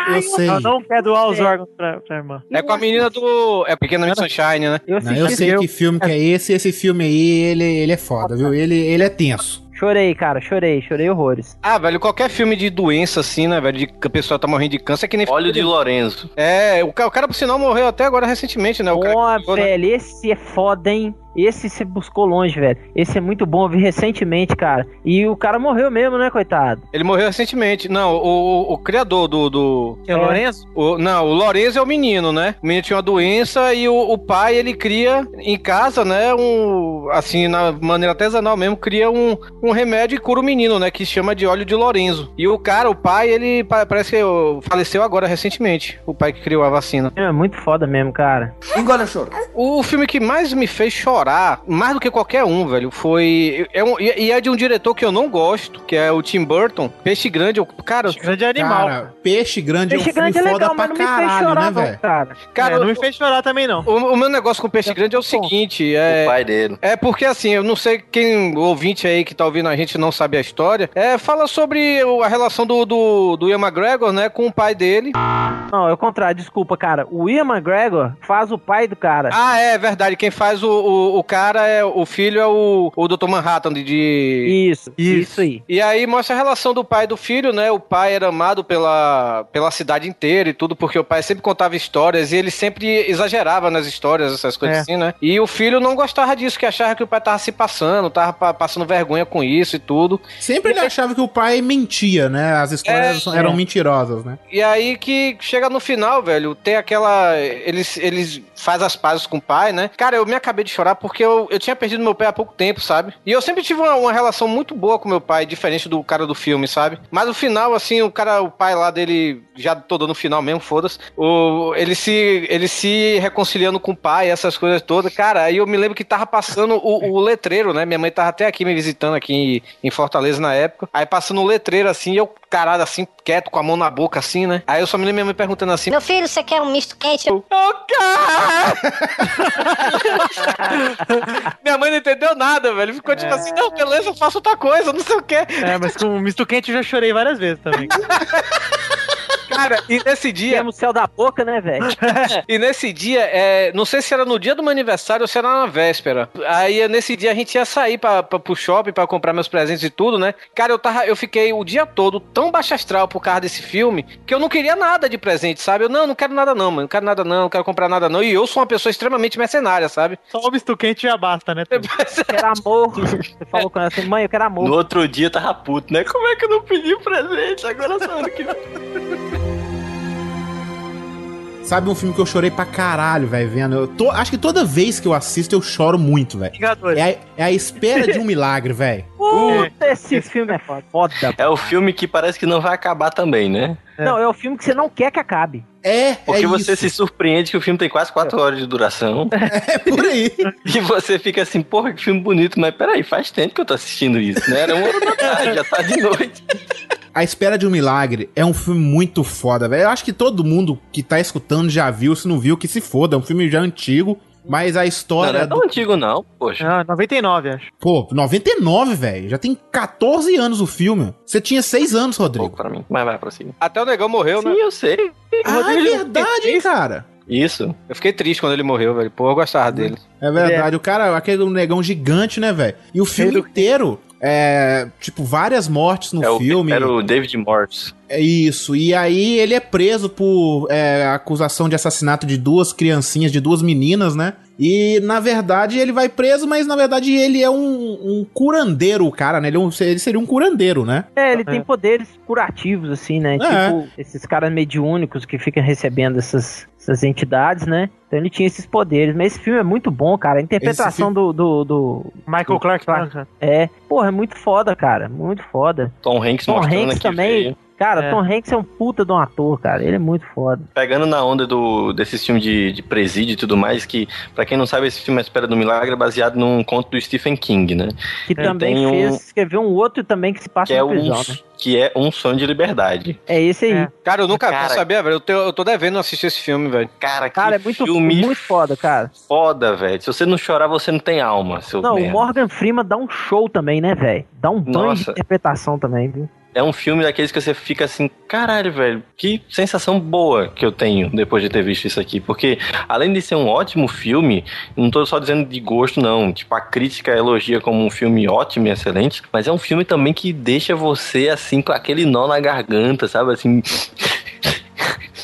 os Eu sei. Ela não quer doar os órgãos pra, pra irmã. É com a menina do. É Pequena Miss Sunshine, né? Eu Não, eu sei que filme que é esse, esse filme aí, ele, ele é foda, viu? Ele, ele é tenso. Chorei, cara, chorei, chorei horrores. Ah, velho, qualquer filme de doença assim, né, velho? De que a pessoa tá morrendo de câncer é que nem. Óleo de Lorenzo. É, o, ca- o cara, por sinal, morreu até agora recentemente, né? O cara Ó, né? velho, esse é foda, hein? Esse você buscou longe, velho. Esse é muito bom, eu vi recentemente, cara. E o cara morreu mesmo, né, coitado? Ele morreu recentemente. Não, o, o, o criador do. do é o Lourenço? o- não, o Lorenzo é o menino, né? O menino tinha uma doença e o, o pai, ele cria em casa, né? Um. Assim, na maneira artesanal mesmo, cria um, um remédio e cura o menino, né? Que chama de óleo de Lorenzo. E o cara, o pai, ele pa- parece que ó, faleceu agora recentemente. O pai que criou a vacina. É muito foda mesmo, cara. Engole o choro. O filme que mais me fez chorar, mais do que qualquer um, velho, foi. É um, e é de um diretor que eu não gosto, que é o Tim Burton. Peixe Grande. eu- Cara, Grande animal. Cara, Peixe Grande Peixe é um filme grande é foda legal, pra me fez caralho, chorar, né, velho? cara. cara, É, não me fez chorar também, não. o, o meu negócio com Peixe Grande é o seguinte: é. O pai dele. É porque assim, eu não sei quem, o ouvinte aí que tá ouvindo a gente não sabe a história. É, fala sobre a relação do, do, do Ian McGregor, né, com o pai dele. Não, é o contrário, desculpa, cara. O Ian McGregor faz o pai do cara. Ah, é verdade. Quem faz o, o, o cara é o filho é o, o Dr. Manhattan de- de, Isso, isso, aí. E aí mostra a relação do pai e do filho, né? O pai era amado pela, pela cidade inteira e tudo, porque o pai sempre contava histórias e ele sempre exagerava nas histórias, essas coisas É. assim, né? E o filho não gostava disso, que achava que o pai tava se passando, tava pa- passando vergonha com isso e tudo. Sempre ele achava que o pai mentia, né? As histórias É, eram é. mentirosas, né? E aí que chega no final, velho, tem aquela. Eles, eles fazem as pazes com o pai, né? Cara, eu me acabei de chorar porque eu, eu tinha perdido meu pai há pouco tempo, sabe? E eu sempre tive uma, uma relação muito boa com meu pai, diferente do cara do filme, sabe? Mas no final, assim, o cara, o pai lá dele, já todo no final mesmo, foda-se. Ele se, ele se reconciliando com o pai, essas coisas todas. Cara, aí eu me lembro que tava passando o, o letreiro, né? Minha mãe tava até aqui me visitando aqui em, em Fortaleza na época. Aí passando o letreiro assim, eu carado assim, quieto, com a mão na boca assim, né? Aí eu só me lembro minha mãe perguntando assim: Meu filho, você quer um misto quente? Ô, cara! Minha mãe não entendeu nada, velho. Ficou tipo assim: não, beleza, eu faço outra coisa, não sei o quê. É, mas com o misto quente eu já chorei várias vezes também. Cara, e nesse dia. Temos céu da boca, né, velho? E nesse dia, é, não sei se era no dia do meu aniversário ou se era na véspera. Aí nesse dia a gente ia sair pra, pra, pro shopping pra comprar meus presentes e tudo, né? Cara, eu, tava, eu fiquei o dia todo tão baixo astral por causa desse filme que eu não queria nada de presente, sabe? Eu não, não quero nada não, mano. Não quero nada não, não quero comprar nada não. E eu sou uma pessoa extremamente mercenária, sabe? Só o misto quente já basta, né? Eu quero amor. Você falou com ela assim, mãe, eu quero amor. No outro dia eu tava puto, né? Como é que eu não pedi presente? Agora só ano que. Sabe um filme que eu chorei pra caralho, velho, vendo? Eu tô- acho que toda vez que eu assisto eu choro muito, velho. É, a- é a espera de um milagre, velho. Puta, esse filme é foda. É o filme que parece que não vai acabar também, né? Não, é o filme que você não quer que acabe. É, Porque você se surpreende que o filme tem quase 4 horas de duração. É por aí. E você fica assim, porra, que filme bonito, mas peraí, faz tempo que eu tô assistindo isso, né? Era uma hora da tarde, já tá de noite. A Espera de um Milagre é um filme muito foda, velho. Eu acho que todo mundo que tá escutando já viu, se não viu, que se foda. É um filme já antigo, mas a Não, história. não é tão do- antigo não, poxa. Ah, 99, acho. Pô, 99, velho. Já tem 14 anos o filme. Você tinha 6 anos, Rodrigo. pra mim. Mas vai, prosseguir. Até o negão morreu, né? Sim, eu sei. Ah, é verdade, hein, cara. Isso. Eu fiquei triste quando ele morreu, velho. Pô, eu gostava dele. É verdade. O cara, aquele negão gigante, né, velho? E o filme inteiro, é. Tipo, várias mortes no É o, filme. Era o David Morse. É isso. E aí ele é preso por é, acusação de assassinato de duas criancinhas, de duas meninas, né? E na verdade ele vai preso, mas na verdade ele é um, um curandeiro, o cara, né? Ele, é um- ele seria um curandeiro, né? É, ele tem poderes curativos, assim, né? É. Tipo, esses caras mediúnicos que ficam recebendo essas, essas entidades, né? Então ele tinha esses poderes. Mas esse filme é muito bom, cara. A interpretação do, do, do- Michael Clark Duncan. É, porra, é muito foda, cara. Muito foda. Tom Hanks Tom mostrando Hanks aqui também. veio. Cara, É. Tom Hanks é um puta de um ator, cara. Ele é muito foda. Pegando na onda do, desses filmes de, de presídio e tudo mais, que, pra quem não sabe, esse filme A Espera do Milagre é baseado num conto do Stephen King, né? Que também tem um- fez, escreveu um outro também que se passa Que é, na um, prisão, né? que é Um Sonho de Liberdade. É esse aí. Cara, eu nunca Cara- vou saber, velho. Eu, tenho- eu tô devendo assistir esse filme, velho. Cara, que Cara, é muito, filme muito foda, cara. foda, velho. Se você não chorar, você não tem alma, seu Não, o merda. Morgan Freeman dá um show também, né, velho? Dá um banho de Nossa. interpretação também, viu? É um filme daqueles que você fica assim, caralho, velho, que sensação boa que eu tenho depois de ter visto isso aqui. Porque, além de ser um ótimo filme, não tô só dizendo de gosto, não. Tipo, a crítica elogia como um filme ótimo e excelente, mas é um filme também que deixa você, assim, com aquele nó na garganta, sabe? Assim,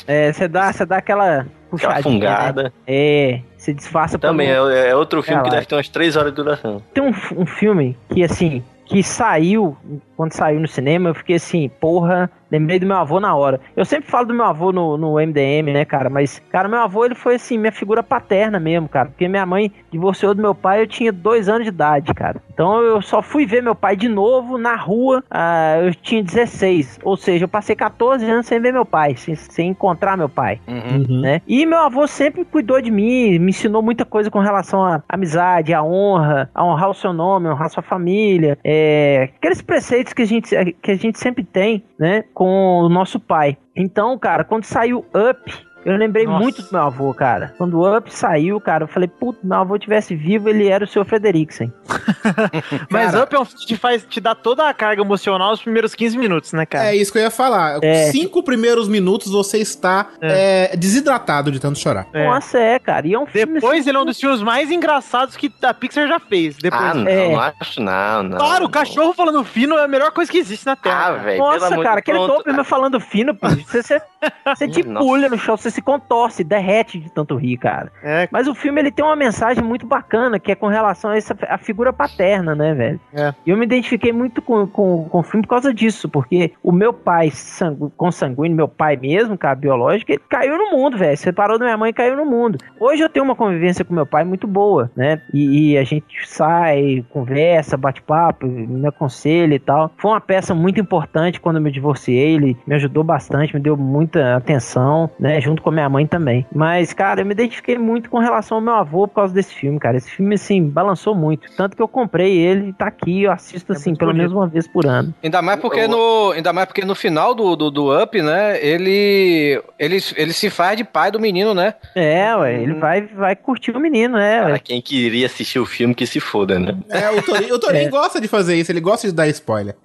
É, você dá, você dá aquela puxadinha. aquela fungada. né? É, se disfarça pra Também é, é outro filme que Relaxa. deve ter umas três horas de duração. Tem um, um filme que, assim, que saiu, quando saiu no cinema, eu fiquei assim, porra, lembrei do meu avô na hora. Eu sempre falo do meu avô no, no MDM, né, cara? Mas, cara, meu avô, ele foi, assim, minha figura paterna mesmo, cara. Porque minha mãe divorciou do meu pai, eu tinha dois anos de idade, cara. Então eu só fui ver meu pai de novo na rua, ah, eu tinha 16. Ou seja, eu passei 14 anos sem ver meu pai, sem, sem encontrar meu pai Uhum. né? E meu avô sempre cuidou de mim, me ensinou muita coisa com relação à amizade, à honra, a honrar o seu nome, honrar sua família, é, aqueles preceitos que a gente que a gente sempre tem, né, com o nosso pai. Então, cara, quando saiu Up eu lembrei Nossa. muito do meu avô, cara. Quando o Up saiu, cara, eu falei, puto, meu avô tivesse vivo, ele era o seu Frederiksen. Mas Cara- Up é um filme que te, faz, te dá toda a carga emocional nos primeiros 15 minutos, né, cara? É isso que eu ia falar. É. Cinco primeiros minutos você está é, desidratado de tanto chorar. É. Nossa, é, cara. E é um filme. Depois ele é um dos filmes mais engraçados que a Pixar já fez. Depois. Ah, não, É. não acho não, não. Claro, o cachorro falando fino é a melhor coisa que existe na Ah, Terra. velho, pelo Nossa, cara, aquele. Doberman falando fino, pô, você, você, você te Nossa. pulha no chão, você se contorce, derrete de tanto rir, cara. É, Mas o filme ele tem uma mensagem muito bacana, que é com relação a essa a figura paterna, né, velho? É. E eu me identifiquei muito com, com, com o filme por causa disso, porque o meu pai sangu, consanguíneo, meu pai mesmo, cara, biológico, ele caiu no mundo, velho. Separou da minha mãe e caiu no mundo. Hoje eu tenho uma convivência com meu pai muito boa, né? E, e a gente sai, conversa, bate papo, me aconselha e tal. Foi uma peça muito importante quando eu me divorciei, ele me ajudou bastante, me deu muita atenção, né? Junto com a minha mãe também. Mas, cara, eu me identifiquei muito com relação ao meu avô por causa desse filme, cara. Esse filme, assim, balançou muito. Tanto que eu comprei ele e tá aqui, eu assisto, assim, muito pelo bonito. menos uma vez por ano. Ainda mais porque no, ainda mais porque no final do, do, do Up, né, ele, ele, ele se faz de pai do menino, né? É, ué, ele vai, vai curtir o menino, né, Cara, ué. quem queria assistir o filme que se foda, né? É, o Torinho, o Torinho gosta de fazer isso, ele gosta de dar spoiler.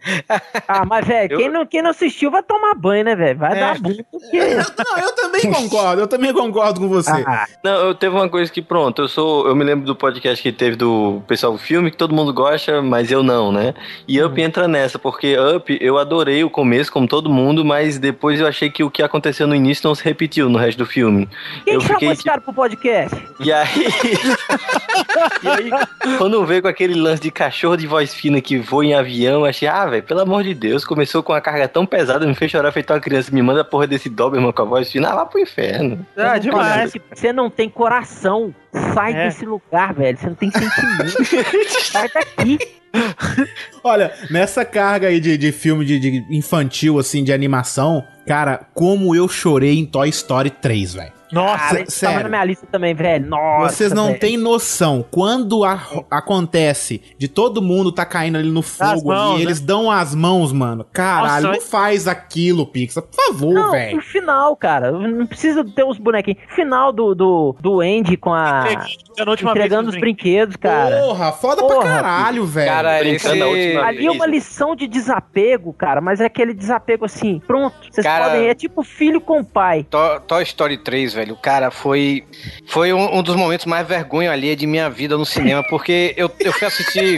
Ah, mas, velho, Eu- quem, não, quem não assistiu vai tomar banho, né, velho? Vai É. dar bunda. porque- Eu- não, eu também concordo, eu também concordo com você. Ah, Não, eu teve uma coisa que, pronto, eu sou. Eu me lembro do podcast que teve do pessoal do filme, que todo mundo gosta, mas eu não, né? E Up entra nessa, porque Up eu adorei o começo, como todo mundo, mas depois eu achei que o que aconteceu no início não se repetiu no resto do filme. quem eu chamou fiquei esse cara pro podcast? E aí. e aí, quando veio com aquele lance de cachorro de voz fina que voa em avião, eu achei, ah, velho, pelo amor de Deus, começou com uma carga tão pesada, me fez chorar feito uma criança, me manda a porra desse Doberman com a voz fina, ah, lá pro inferno. Ah, Eu não demais. consigo. Você não tem coração. Sai É. desse lugar, velho. Você não tem sentimento. Sai daqui. Olha, nessa carga aí de, de filme de, de infantil, assim, de animação, cara, como eu chorei em Toy Story 3, velho. Nossa, Cara, isso tava sério. na minha lista também, velho. Nossa. Vocês não velho. têm noção quando a- acontece de todo mundo tá caindo ali no fogo mãos, ali, né? eles dão as mãos, mano. Caralho, Nossa, não faz aquilo, Pixar, por favor, Não, velho. o final, cara. Não precisa ter os bonequinhos. Final do, do, do Andy com a. Entregando vez os brinquedos, cara. Porra, foda Porra, pra caralho, velho. Cara, Brincando esse... a última Ali é uma lição de desapego, cara, mas é aquele desapego assim, pronto. Vocês Cara- podem. É tipo filho com pai. To- Toy Story 3, velho, cara, foi foi um, um dos momentos mais vergonha alheia de minha vida no cinema, porque eu, eu fui assistir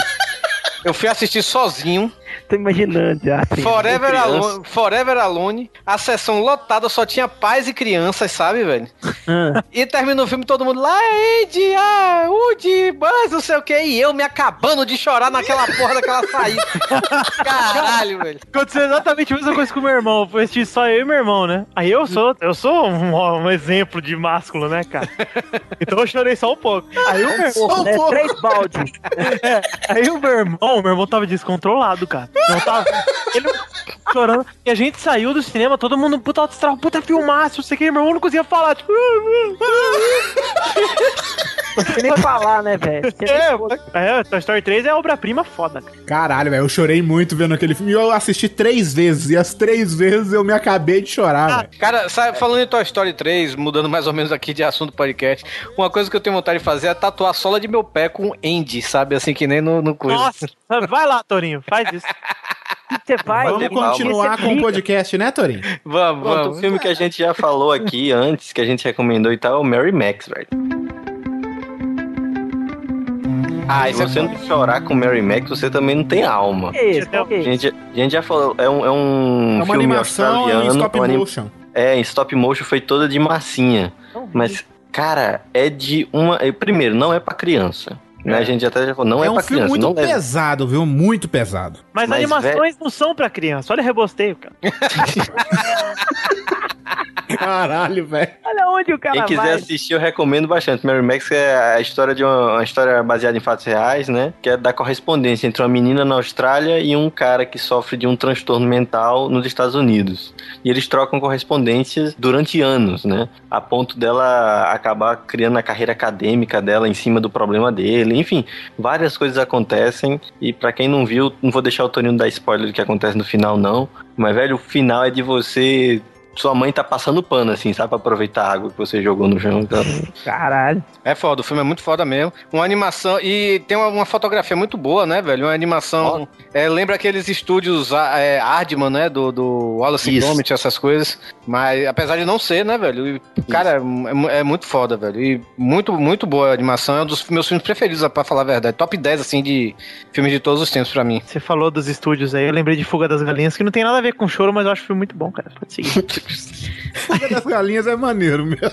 eu fui assistir sozinho Tô imaginando já. assim. Forever. Alone, Forever Alone, a sessão lotada só tinha pais e crianças, sabe, velho? Ah. E termina o filme todo mundo lá, Andy, ah, Woody, Buzz, não sei o que, e eu me acabando de chorar naquela porra daquela saída. Caralho, velho. Aconteceu exatamente a mesma coisa com o meu irmão. Foi assistir só eu e meu irmão, né? Aí eu sou, eu sou um, um exemplo de másculo, né, cara? Então eu chorei só um pouco. Aí o meu irmão, né? Três baldes. Aí o meu irmão, o meu irmão tava descontrolado, cara. Não tava. Ele chorando. E a gente saiu do cinema, todo mundo puta puta filmaço, o que. Meu irmão não conseguia falar, tipo. Não sei nem falar, né, velho? É, é, Toy Story 3 é obra-prima foda, cara. Caralho, velho, eu chorei muito vendo aquele filme. E eu assisti três vezes. E as três vezes eu me acabei de chorar, velho. Cara, sabe, falando em Toy Story 3, mudando mais ou menos aqui de assunto do podcast, uma coisa que eu tenho vontade de fazer é tatuar a sola de meu pé com Andy, sabe? Assim que nem no, no coisa. Nossa, vai lá, Torinho, faz isso. O que você faz? Vamos continuar com o podcast, né, Torinho? Vamos, Pronto, vamos. o filme que a gente já falou aqui antes, que a gente recomendou e tal, é o Mary Max, velho. Ah, Se isso é você não chorar com Mary Max, você também não tem alma. Que isso? É A gente, a gente já falou, é um, é um É uma filme animação australiano. em stop anim- motion. É, em stop motion foi toda de massinha. Mas, cara, é de uma. é, Primeiro, não é pra criança. Né? A gente até já falou, não é, é um pra filme criança. muito pesado, viu? Muito pesado. Mas, Mas, animações não são pra criança. Olha o rebosteio, cara. Caralho, velho. Olha onde o cara Quem quiser vai. assistir, eu recomendo bastante. Mary Max é a história de uma, uma história baseada em fatos reais, né? Que é da correspondência entre uma menina na Austrália e um cara que sofre de um transtorno mental nos Estados Unidos. E eles trocam correspondências durante anos, né? A ponto dela acabar criando a carreira acadêmica dela em cima do problema dele. Enfim, várias coisas acontecem. E pra quem não viu, não vou deixar o Toninho dar spoiler do que acontece no final, não. Mas, velho, o final é de você. Sua mãe tá passando pano, assim, sabe? Pra aproveitar a água que você jogou no chão. Então... Caralho. É foda, o filme é muito foda mesmo. Uma animação. E tem uma, uma fotografia muito boa, né, velho? Uma animação. É, lembra aqueles estúdios ah, é, Aardman, né? Do, do Wallace e Isso. Gromit, essas coisas. Mas apesar de não ser, né, velho? E, cara, é, é muito foda, velho. E muito, muito boa a animação. É um dos meus filmes preferidos, pra falar a verdade. Top 10, assim, de filmes de todos os tempos pra mim. Você falou dos estúdios aí, eu lembrei de Fuga das Galinhas, que não tem nada a ver com choro, mas eu acho o filme muito bom, cara. Pode seguir. Fuga das galinhas é maneiro mesmo.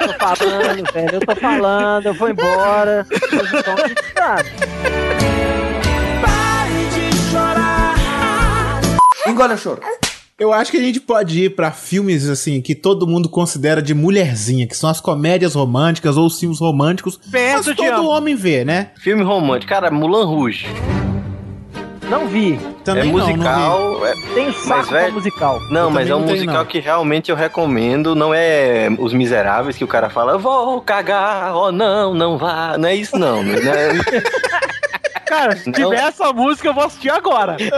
eu tô falando, velho, eu tô falando, eu vou embora. A gente Engole o choro. Eu acho que a gente pode ir pra filmes assim que todo mundo considera de mulherzinha, que são as comédias românticas ou os filmes românticos. Penso, mas todo amo. homem vê, né? Filme romântico, cara, Mulan Rouge. Não vi. Também é não, não vi. musical. é- Tem saco velho, musical. Não, Eu mas é um musical não. que realmente eu recomendo. Não é Os Miseráveis que o cara fala, "Eu vou cagar, oh não, não vá. Não é isso, não. Não é- Cara, se Não. tiver essa música, eu vou assistir agora.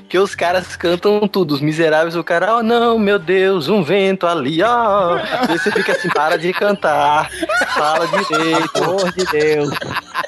Porque os caras cantam tudo. Os miseráveis, o cara, oh não, meu Deus, um vento ali, ó. Aí você fica assim, para de cantar. Fala direito. Pelo amor de Deus.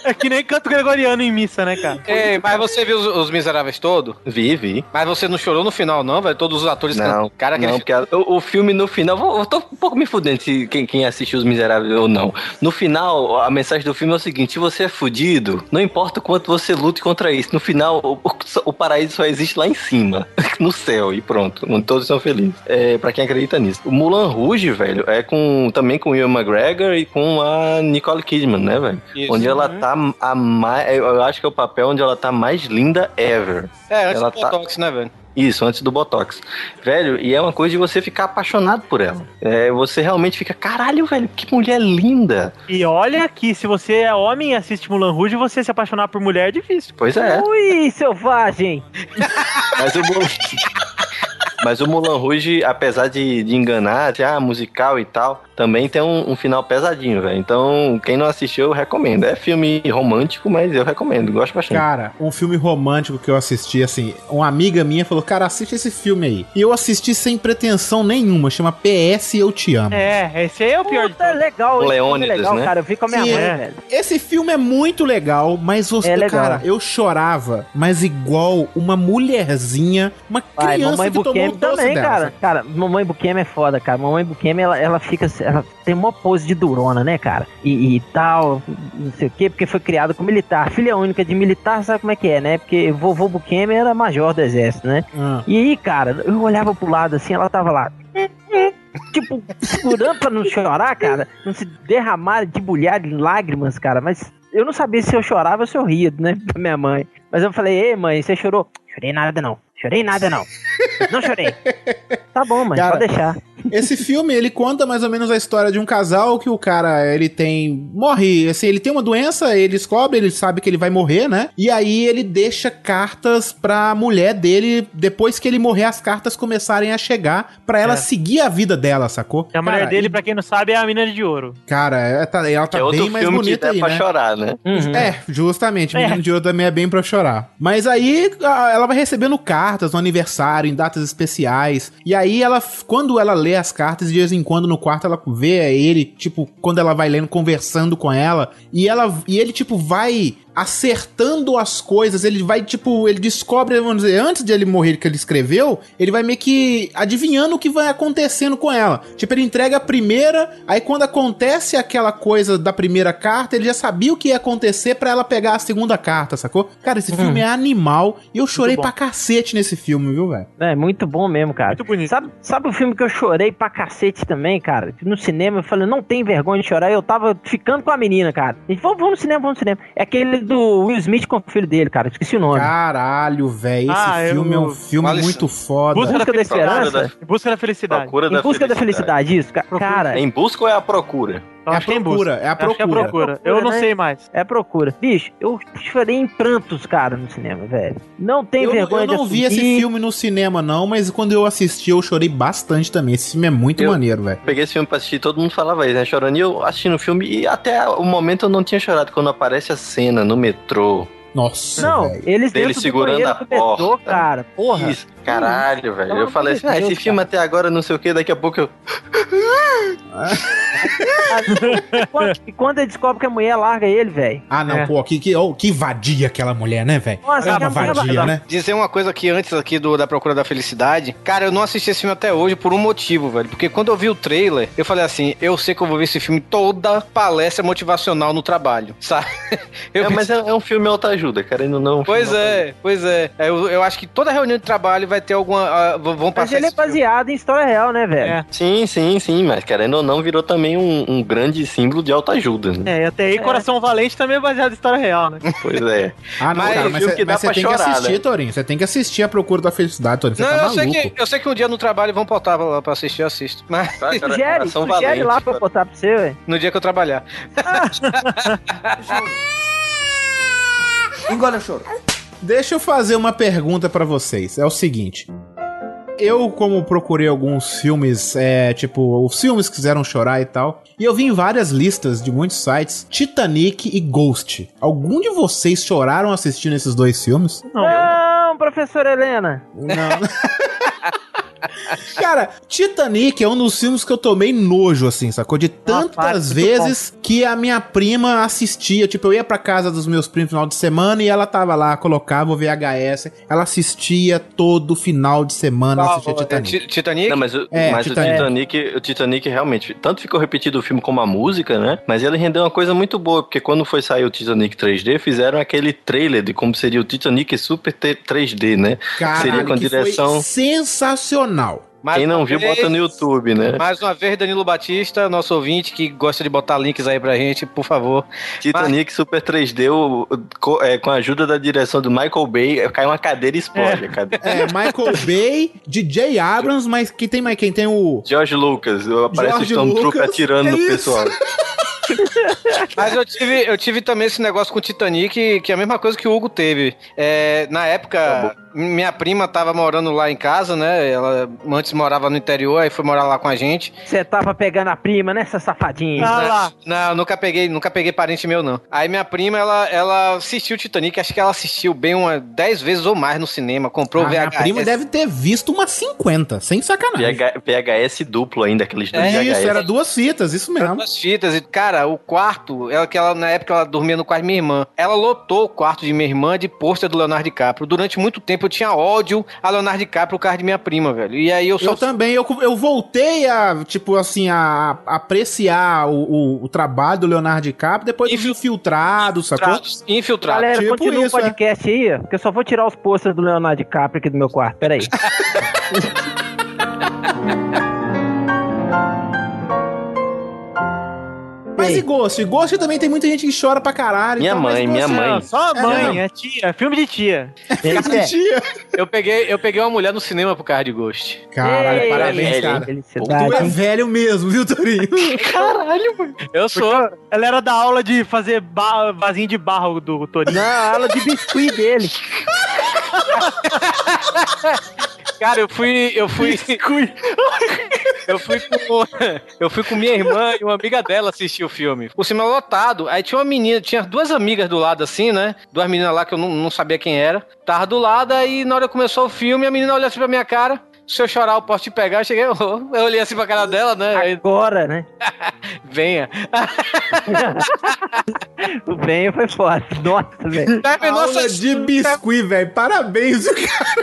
É que nem canto gregoriano em missa, né, cara? Ei, mas você viu os, os Miseráveis todo? Vi, vi. Mas você não chorou no final, não, velho? Todos os atores Não, cantam. Cara, não, porque a- o, o filme no final, vou- eu tô um pouco me fudendo se quem, quem assistiu Os Miseráveis ou não. No final, a mensagem do filme é o seguinte: se você é fudido, não importa o quanto você lute contra isso. No final, o, o- o paraíso só existe lá em cima, no céu, e pronto. onde Todos são felizes. É, pra quem acredita nisso. O Mulan Rouge, velho, é com também com o Ian McGregor e com a Nicole Kidman, né, velho? Isso. Onde ela tá a mais. Eu acho que é o papel onde ela tá mais linda ever. É, antes ela do tá- Botox, né, velho? Isso, antes do Botox. Velho, e é uma coisa de você ficar apaixonado por ela. É, você realmente fica, caralho, velho, que mulher linda. E olha que se você é homem e assiste Mulan Rouge, você se apaixonar por mulher é difícil. Pois é. Ui, selvagem. Mas o Mulan, mas o Mulan Rouge, apesar de, de enganar, de, ah, musical e tal, também tem um, um final pesadinho, velho. Então, quem não assistiu, eu recomendo. É filme romântico, mas eu recomendo, gosto bastante. Cara, um filme romântico que eu assisti, assim, uma amiga minha falou, cara, assiste esse filme aí. E eu assisti sem pretensão nenhuma, chama PS Eu Te Amo. É, esse aí é o pior Puta, é legal. é Leônidas, legal, né? cara. Eu vi com a minha Sim, mãe, é. velho. Esse filme é muito legal, mas você, É legal. cara, eu chorava, mas igual uma mulherzinha, uma Vai, criança que tomou também, dela, cara. Cara, Mamãe Bukemi é foda, cara. Mamãe Bukemi, ela, ela fica. Ela tem uma pose de durona, né, cara? E, e tal, não sei o quê, porque foi criada com militar. Filha única de militar, sabe como é que é, né? Porque vovô Bukemi era major do exército, né? Ah. E aí, cara, eu olhava pro lado assim, ela tava lá. Tipo, segurando pra não chorar, cara. Não se derramar de bulhar de lágrimas, cara. Mas eu não sabia se eu chorava ou se eu ria, né? Pra minha mãe. Mas eu falei, ei, mãe, você chorou? Chorei nada, não. Chorei nada, não. Não chorei. Tá bom, Cara, pode deixar. Esse filme, ele conta mais ou menos a história de um casal que o cara, ele tem... Morre, assim, ele tem uma doença, ele descobre, ele sabe que ele vai morrer, né? E aí ele deixa cartas pra mulher dele, depois que ele morrer, as cartas começarem a chegar pra ela É. seguir a vida dela, sacou? A mulher Cara, dele, e- pra quem não sabe, é a mina de ouro. Cara, ela tá, ela tá é outro bem mais que bonita aí, pra né? chorar, né? É, justamente. É. Menino de Ouro também é bem pra chorar. Mas aí ela vai recebendo cartas no aniversário, em datas especiais. E aí ela, quando ela lê as cartas, de vez em quando no quarto ela vê ele, tipo, quando ela vai lendo, conversando com ela. E ela e ele, tipo, vai acertando as coisas, ele vai, tipo, ele descobre, vamos dizer, antes de ele morrer que ele escreveu, ele vai meio que adivinhando o que vai acontecendo com ela. Tipo, ele entrega a primeira, aí quando acontece aquela coisa da primeira carta, ele já sabia o que ia acontecer pra ela pegar a segunda carta, sacou? Cara, esse filme é animal e eu chorei pra cacete nesse filme, viu, velho? É, muito bom mesmo, cara. Muito bonito. Sabe, sabe o filme que eu chorei pra cacete também, cara? No cinema, eu falei, não tem vergonha de chorar. Eu tava ficando com a menina, cara. A gente, vamos, vamos no cinema, vamos no cinema. É aquele do Will Smith com o filho dele, cara. Esqueci o nome. Caralho, velho, esse Ah, filme é um eu- filme Alisson. muito foda. Busca Busca da da Esperança? Procura Em busca da felicidade. Procura em busca da felicidade, isso. Ca- Cara, em busca ou é a procura? É a é em procura, busca. é a que é a procura. procura. Eu não né? sei mais. é procura. Bicho, eu chorei em prantos, cara, no cinema, velho. Não tem Eu, vergonha eu não de vi esse filme no cinema, não, mas quando eu assisti, eu chorei bastante também. Esse filme é muito Eu- maneiro, velho. Peguei esse filme pra assistir, todo mundo falava isso, né? Chorando. E eu assistindo o filme e até o momento eu não tinha chorado. Quando aparece a cena no metrô. Nossa, Não, velho. eles Dele segurando a do metrô, porta. cara. Porra. Isso, caralho, velho. Eu falei assim, ah, esse filme até agora não sei o que, daqui a pouco eu. E quando, e quando ele descobre que a mulher larga ele, velho. Ah, não, É. pô, que, que, oh, que vadia aquela mulher, né, velho? Nossa, É uma a mulher vadia, vai- né? Dizer uma coisa aqui antes aqui do da Procura da Felicidade. Cara, eu não assisti esse filme até hoje por um motivo, velho. Porque quando eu vi o trailer, eu falei assim, eu sei que eu vou ver esse filme toda palestra motivacional no trabalho, sabe? Eu É, mas é, é um filme autoajuda, querendo ou não. é Pois é, pois é. É, Eu, eu acho que toda reunião de trabalho vai ter alguma. ah, v- vão Mas passar ele é esse filme. baseado em história real, né, velho? É. Sim, sim, sim, mas querendo ou não, virou também um, um grande símbolo de autoajuda, né? É, e até aí Coração Valente também é baseado em história real, né? Pois é. Ah, não, Mas cara, é mas que dá mas você pra tem que chorar, assistir, né? Torinho. Você tem que assistir A Procura da Felicidade, Torinho. Você Não, tá eu sei, maluco. que, eu sei que um dia no trabalho vão botar lá pra assistir, eu assisto. Mas Tá, cara, Sugere, sugere Valente, lá pra cara. botar pra você, velho. no dia que eu trabalhar. Engole o choro. Deixa eu fazer uma pergunta pra vocês. É o seguinte. Eu, como procurei alguns filmes, é, tipo, os filmes que fizeram chorar e tal, e eu vi em várias listas de muitos sites Titanic e Ghost. Algum de vocês choraram assistindo esses dois filmes? Não, Não, professora Helena. Não. Cara, Titanic é um dos filmes que eu tomei nojo, assim, sacou? De tantas Rapaz, vezes que a minha prima assistia. Tipo, eu ia pra casa dos meus primos no final de semana e ela tava lá, colocava o VHS. Ela assistia todo final de semana, assistia É, Titanic. Ti- Titanic? Não, mas, o- É, mas Titanic. o Titanic, o Titanic realmente, tanto ficou repetido o filme como a música, né? Mas ele rendeu uma coisa muito boa, porque quando foi sair o Titanic 3D, fizeram aquele trailer de como seria o Titanic Super T- 3D, né? Caralho, seria com a que direção. foi sensacional. Mais Quem não viu, vez- bota no YouTube, né? Mais uma vez, Danilo Batista, nosso ouvinte, que gosta de botar links aí pra gente, por favor. Titanic Super 3D, o- o- co- é, com a ajuda da direção do Michael Bay, cai uma cadeira e explode. cadeira. É, Michael Bay, DJ Abrams, mas quem tem mais quem? Tem o. George Lucas, aparece o George Stormtrooper Lucas, atirando é no pessoal. Mas eu tive, eu tive também esse negócio com o Titanic, que é a mesma coisa que o Hugo teve. É, na época, minha prima tava morando lá em casa, né? Ela antes morava no interior, aí foi morar lá com a gente. Você tava pegando a prima, né, essa safadinha? Ah lá. Não, nunca peguei, nunca peguei parente meu, não. Aí minha prima, ela, ela assistiu o Titanic, acho que ela assistiu bem uma 10 vezes ou mais no cinema, comprou A o minha VHS. prima deve ter visto umas 50, sem sacanagem. PH, PHS duplo ainda, aqueles dois É, Isso, VHS. era duas fitas, isso mesmo. Duas fitas. E, cara, o quarto, ela, que ela, na época ela dormia no quarto de minha irmã. Ela lotou o quarto de minha irmã de pôster do Leonardo DiCaprio. Durante muito tempo eu tinha ódio a Leonardo DiCaprio, o carro de minha prima, velho. E aí eu só. Eu também, eu, eu voltei a, tipo assim, a, a apreciar o, o, o trabalho do Leonardo DiCaprio depois dos infiltrados, sacou? Infiltrado. Galera, Tipo continua isso, o podcast aí, que eu só vou tirar os posters do Leonardo DiCaprio aqui do meu quarto. Pera Mas e Ghost? E Ghost também tem muita gente que chora pra caralho. Minha então, mãe, minha Ghost- mãe. Só a É, mãe, não. é tia, filme de tia. É tia. Eu peguei, eu peguei uma mulher no cinema pro carro de Ghost. Caralho, Ei, parabéns, velho, cara. Tu é velho mesmo, viu, Torinho? Caralho, mano. Eu sou. Ela era da aula de fazer vasinho de barro do Torinho. Não, a aula de biscuit dele. Cara, eu fui. Eu fui. eu fui com. Eu fui com minha irmã e uma amiga dela assistir o filme. O cinema lotado. Aí tinha uma menina, tinha duas amigas do lado assim, né? Duas meninas lá que eu não, não sabia quem era. Tava do lado, aí na hora que começou o filme, a menina olhou assim pra minha cara. Se eu chorar, eu posso te pegar. Eu cheguei, eu, eu olhei assim pra cara dela, né? Agora, né? venha. O bem foi foda. Nossa, velho. Terminou Aula essa- de biscuit, velho. Parabéns, o cara.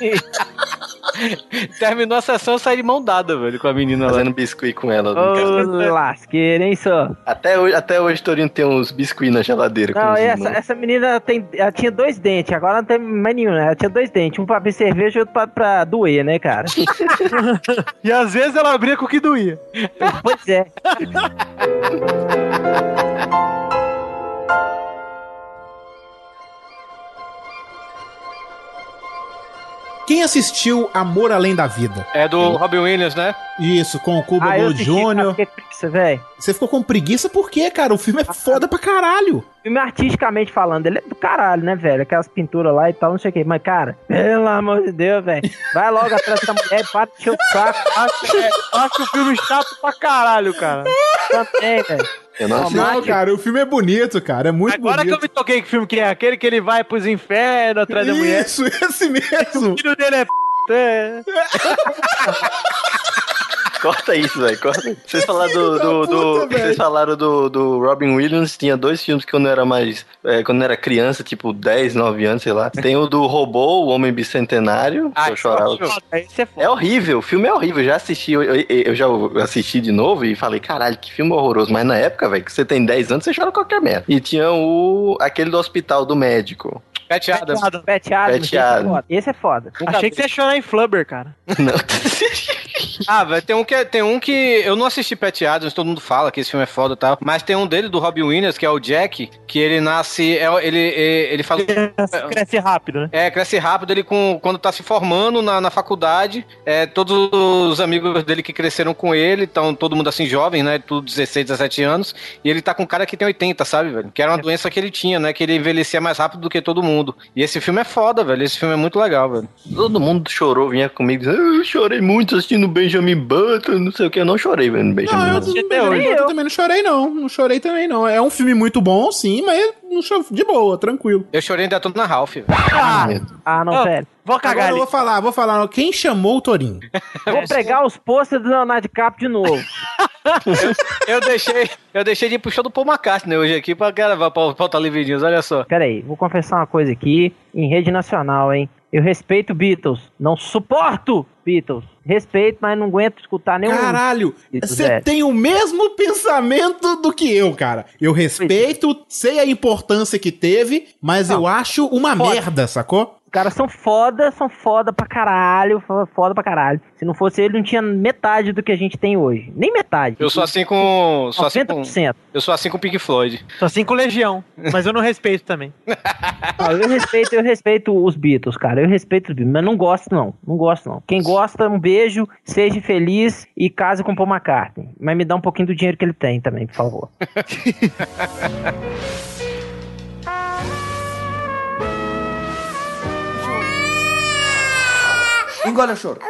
Terminou a sessão, eu saí de mão dada, velho, com a menina lá. Fazendo biscuit com ela. Ô, lasqueira, hein, só. Até hoje, até hoje, Torinho tem uns biscuits na geladeira. Não, essa, essa menina tem, ela tinha dois dentes, agora não tem mais nenhum, né? Ela tinha dois dentes, um pra abrir cerveja e outro pra, pra doer, né, cara? E às vezes ela abria com o que doía. pois é. Quem assistiu Amor Além da Vida? É do Robin Williams, né? Isso, com o Cuba Ah, eu Jr. preguiça, velho. Você ficou com preguiça por quê, cara? O filme é foda pra caralho. Filme artisticamente falando, ele é do caralho, né, velho? Aquelas pinturas lá e tal, não sei o que. Mas, cara, pelo amor de Deus, velho. Vai logo atrás dessa mulher e para de encher o saco. Acho, é, acho o filme chato pra caralho, cara. Também, velho. Eu não assisti. Não, cara, o filme é bonito, cara. É muito Agora que eu bonito. me toquei que filme que é aquele que ele vai pros infernos atrás da mulher. Isso, esse mesmo. O filho dele é p. É. Corta isso, velho. Corta. isso. Vocês falaram do. do, do- puta, vocês falaram do, do Robin Williams. Tinha dois filmes que quando eu era mais. é, quando eu era criança, tipo 10, 9 anos, sei lá. Tem o do Robô, o Homem Bicentenário. que eu chorava. É foda. É horrível, o filme é horrível. Eu já assisti, eu, eu- eu já assisti de novo e falei, caralho, que filme horroroso. Mas na época, velho, que você tem 10 anos, você chora qualquer merda. E tinha o. aquele do hospital do médico. Pat Adams. Pet Adams, Pet esse é foda. Esse é foda. Achei que você ia chorar em Flubber, cara. Não. Ah, velho, tem um que tem um que eu não assisti Pat Adams, todo mundo fala que esse filme é foda e tal, mas tem um dele do Robin Williams, que é o Jack, que ele nasce, é, ele ele, ele faz Cresce rápido, né? é, cresce rápido, ele com, quando tá se formando na, na faculdade, é, todos os amigos dele que cresceram com ele, estão todo mundo assim jovem, né, tudo 16, 17 anos, e ele tá com um cara que tem 80, sabe, velho? Que era uma doença que ele tinha, né, que ele envelhecia mais rápido do que todo mundo. E esse filme é foda, velho, esse filme é muito legal, velho. Todo mundo chorou, vinha comigo eu chorei muito assistindo Benjamin Button, não sei o que. Eu não chorei vendo Benjamin Não, eu, Button. não, eu, Nem eu eu. também não chorei, não. Não chorei também, não. É um filme muito bom, sim, mas eu não chorei de boa, tranquilo. Eu chorei ainda todo na Ralph, velho. Ah, ah não, velho. Vou cagar Agora eu ali. vou falar, vou falar. Quem chamou o Torinho? Vou pegar os posters do Leonardo DiCaprio de novo. Eu deixei, eu deixei de ir pro show do Paul McCartney hoje aqui pra gravar pra pauta Livre News, olha só. Pera aí, vou confessar uma coisa aqui, em rede nacional, hein? Eu respeito Beatles, não suporto Beatles. Respeito, mas não aguento escutar nenhum. Caralho, você tem o mesmo pensamento do que eu, cara. Eu respeito, sei a importância que teve, mas eu acho uma Foda. merda, sacou? Os caras são foda, são foda pra caralho, fo- foda pra caralho. Se não fosse ele, não tinha metade do que a gente tem hoje. Nem metade. Eu sou assim com. Sou assim com 90%. eu sou assim com o Pink Floyd. Tô assim com Legião, mas eu não respeito também. Ah, eu respeito, eu respeito os Beatles, cara. Eu respeito os Beatles, mas não gosto não. Não gosto não. Quem gosta, um beijo, seja feliz e case com Paul McCartney. Mas me dá um pouquinho do dinheiro que ele tem também, por favor. Engole o choro.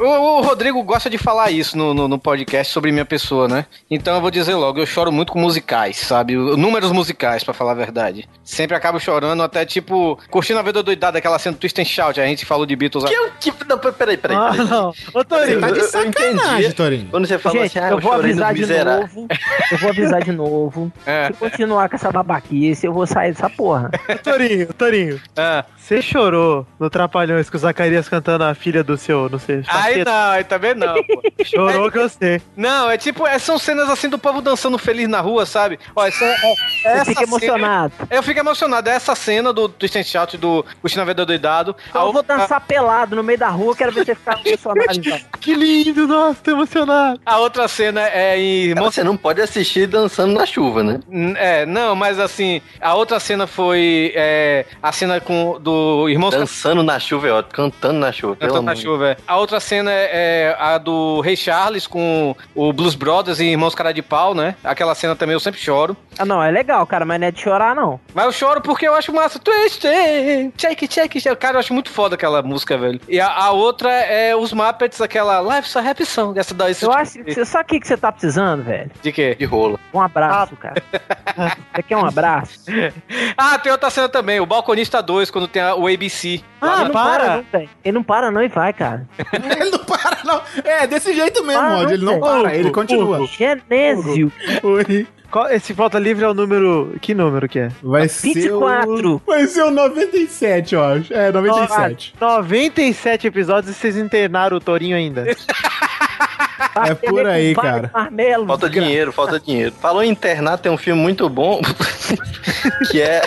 O, o Rodrigo gosta de falar isso no, no, no podcast sobre minha pessoa, né? Então eu vou dizer logo, eu choro muito com musicais, sabe? Números musicais, pra falar a verdade. Sempre acabo chorando, até tipo, curtindo a vida doidada, aquela cena Twist and Shout, a gente falou de Beatles. Que é o tipo. Não, peraí, peraí. Ah, peraí. não. Ô, Torinho, Tá de Eu- eu sacanagem, entendi. Torinho. Quando você falou Gente, assim, ah, eu eu, vou avisar de novo. Eu vou avisar de novo. É. Se continuar com essa babaquice, eu vou sair dessa porra. Torinho, Torinho. Ah. Você chorou no Trapalhões com o Zacarias cantando a filha do seu, não sei. Aí não, aí também não, pô. Chorou que eu sei. Não, é tipo, é, são cenas assim do povo dançando feliz na rua, sabe? Ó, essa, é, é essa fica emocionado. eu fico emocionado. É essa cena do Twist and Shout do a Vida Doidado. Eu vou dançar pelado no meio da rua, quero ver você ficar emocionado então. Que lindo, nossa, tô emocionado. A outra cena é em Você não pode assistir dançando na chuva, né? É, não, mas assim, a outra cena foi é, a cena com do Irmãos Dançando na chuva é ótimo, cantando na chuva. pelo Cantando na chuva. é. A outra cena é, é a do Rei Charles com o Blues Brothers e Irmãos Cara de Pau, né? Aquela cena também eu sempre choro. Ah, não, é legal, cara, mas não é de chorar, não. Mas eu choro porque eu acho massa. Twist, check, check, check. Cara, eu acho muito foda aquela música, velho. E a, a outra é os Muppets, aquela Life's a Happy Song. Essa daí. Eu tipo acho que sabe o que que você tá precisando, velho? De quê? De rola. Um abraço, cara. Você quer um abraço? Ah, tem outra cena também. O Balconista 2, quando tem a- o ABC. Ah, Ele não para. não, velho. Ele não para não e vai, cara. Ele não para, não. É, desse jeito mesmo, Ah, Rod. Ele não para, Hugo, ele continua. Genésio. Oi. Qual- esse falta livre é o número. Que número que é? Vai ser 24. o... Vai ser o 97, eu acho. É, 97. 97 episódios e vocês internaram o Torinho ainda. É por aí, cara. Marmelo, Falta dinheiro, falta dinheiro. Falou em internar, tem um filme muito bom que é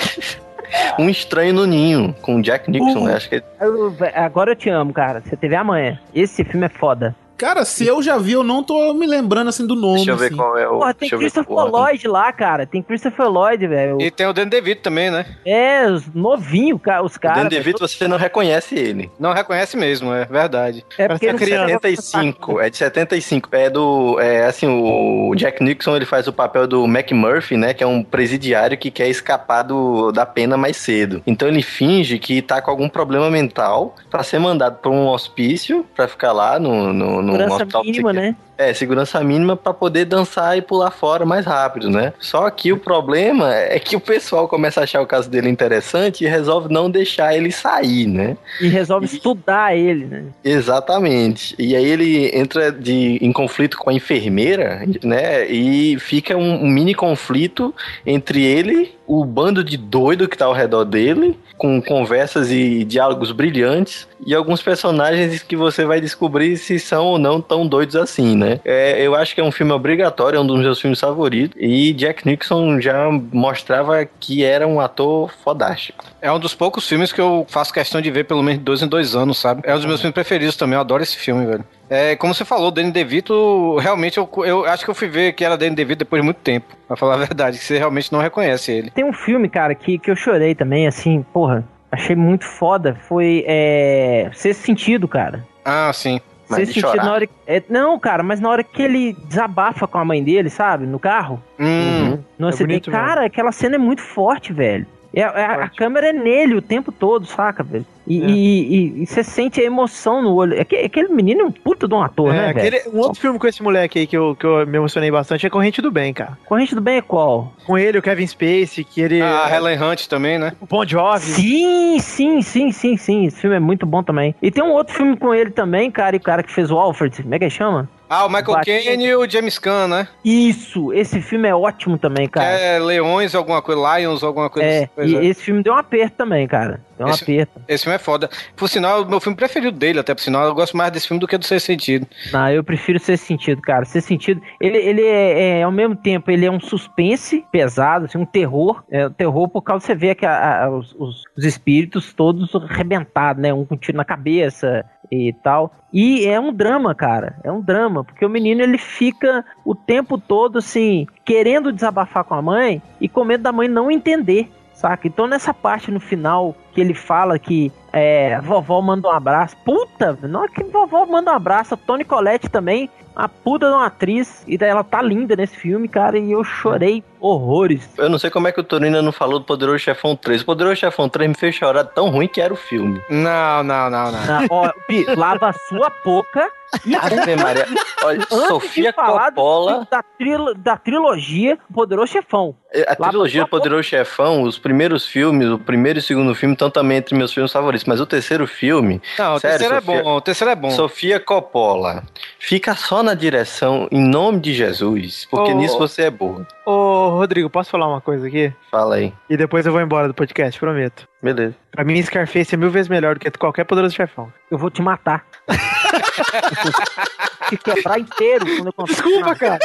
Um Estranho no Ninho, com Jack Nixon, Uh. né? Acho que é agora eu te amo, cara. Você teve amanhã. Esse filme é foda. Cara, se eu já vi, eu não tô me lembrando assim do nome. Deixa eu ver assim. qual é o. Porra, tem Christopher é. Lloyd lá, cara. Tem Christopher Lloyd, velho. E tem o Dan DeVito também, né? É, novinho, cara, os O Dan caras. DeVito você não reconhece ele. Não reconhece mesmo, é verdade. É porque não criança. precisa- 75, é de 75. É do. É assim, o Jack Nixon ele faz o papel do McMurphy, né? Que é um presidiário que quer escapar do, da pena mais cedo. Então ele finge que tá com algum problema mental pra ser mandado pra um hospício pra ficar lá no, no, Segurança hospital mínima, né? É, segurança mínima pra poder dançar e pular fora mais rápido, né? Só que o problema é que o pessoal começa a achar o caso dele interessante e resolve não deixar ele sair, né? E resolve estudar ele, né? Exatamente. E aí ele entra de, em conflito com a enfermeira, né? E fica um, um mini conflito entre ele, o bando de doido que tá ao redor dele, com conversas e diálogos brilhantes, e alguns personagens que você vai descobrir se são ou não tão doidos assim, né? É, eu acho que é um filme obrigatório, é um dos meus filmes favoritos. E Jack Nixon já mostrava que era um ator fodástico. É um dos poucos filmes que eu faço questão de ver pelo menos de dois em dois anos, sabe? É um dos meus filmes preferidos também, eu adoro esse filme, velho. É, como você falou, Danny DeVito, realmente eu, eu acho que eu fui ver que era Danny DeVito depois de muito tempo. Pra falar a verdade, que você realmente não reconhece ele. Tem um filme, cara, que, que eu chorei também, assim, porra. Achei muito foda. Foi. É. Sexto sentido, cara. Ah, sim. Mas sentido chorar. na hora. É, não, cara, mas na hora que ele desabafa com a mãe dele, sabe? No carro. Hum, No É acidente. bonito mesmo. Cara, aquela cena é muito forte, velho. É, é, a, câmera é nele o tempo todo, saca, velho? E É. e- e- e você sente a emoção no olho. Aque- Aquele menino é um puta de um ator, É, né, aquele- um outro filme com esse moleque aí que eu, que eu me emocionei bastante é Corrente do Bem, cara. Corrente do Bem é qual? Com ele, o Kevin Spacey, que ele. a Helen Hunt também, né? O Bon Jovi. Sim, sim, sim, sim, sim. Esse filme é muito bom também. E tem um outro filme com ele também, cara, e o cara que fez o Alfred. Como é que ele chama? Ah, o Michael Caine e o James Caan, né? Isso, esse filme é ótimo também, cara. é Leões, alguma coisa, Lions, alguma coisa É, assim. E é. esse filme deu um aperto também, cara. Deu um Esse- aperto. Esse filme é foda. Por sinal, o meu filme preferido dele, até por sinal. Eu gosto mais desse filme do que do Sexto Sentido. Não, eu prefiro ser sentido, cara. Ser sentido. Ele, ele é, é, ao mesmo tempo, ele é um suspense pesado, assim, um terror. É um terror por causa você vê que a- a- os, os- os espíritos todos arrebentados, né? Um com tiro na cabeça e tal. E é um drama, cara. É um drama, porque o menino ele fica o tempo todo assim, querendo desabafar com a mãe e com medo da mãe não entender. Saca? Então nessa parte no final que ele fala que é, a vovó manda um abraço. Puta, não é que vovó manda um abraço. A Tony Collette também, a puta de uma atriz. E daí ela tá linda nesse filme, cara, e eu chorei horrores. Eu não sei como é que o Torino não falou do Poderoso Chefão 3. O Poderoso Chefão 3 me fez chorar tão ruim que era o filme. Não, não, não, não. Ah, ó, Pi, lava a sua boca. E Ave Maria. Olha, antes Sofia Coppola. da, trilo- da trilogia Poderoso Chefão. A Lava trilogia Poderoso Chefão, os primeiros filmes, o primeiro e o segundo filme estão também entre meus filmes favoritos. Mas o terceiro filme. Não, o sério, terceiro Sofia- é bom, o terceiro é bom. Sofia Coppola, fica só na direção em nome de Jesus, porque Oh. nisso você é boa. Ô, Rodrigo, posso falar uma coisa aqui? Fala aí. E depois eu vou embora do podcast, prometo. Beleza. Pra mim, Scarface é mil vezes melhor do que qualquer Poderoso Chefão. Eu vou te matar. te quebrar inteiro quando eu contar. Desculpa, cara.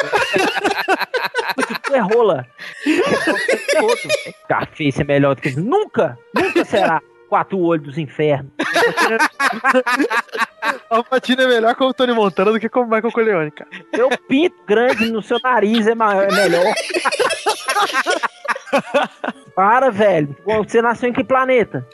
Tu é rola. Scarface é melhor do que... Nunca! Nunca será quatro olhos dos infernos. Alpatino é melhor como Tony Montana do que como Michael Corleone, cara. Meu pinto grande no seu nariz é, maior, é melhor. Para, velho. Você nasceu em que planeta?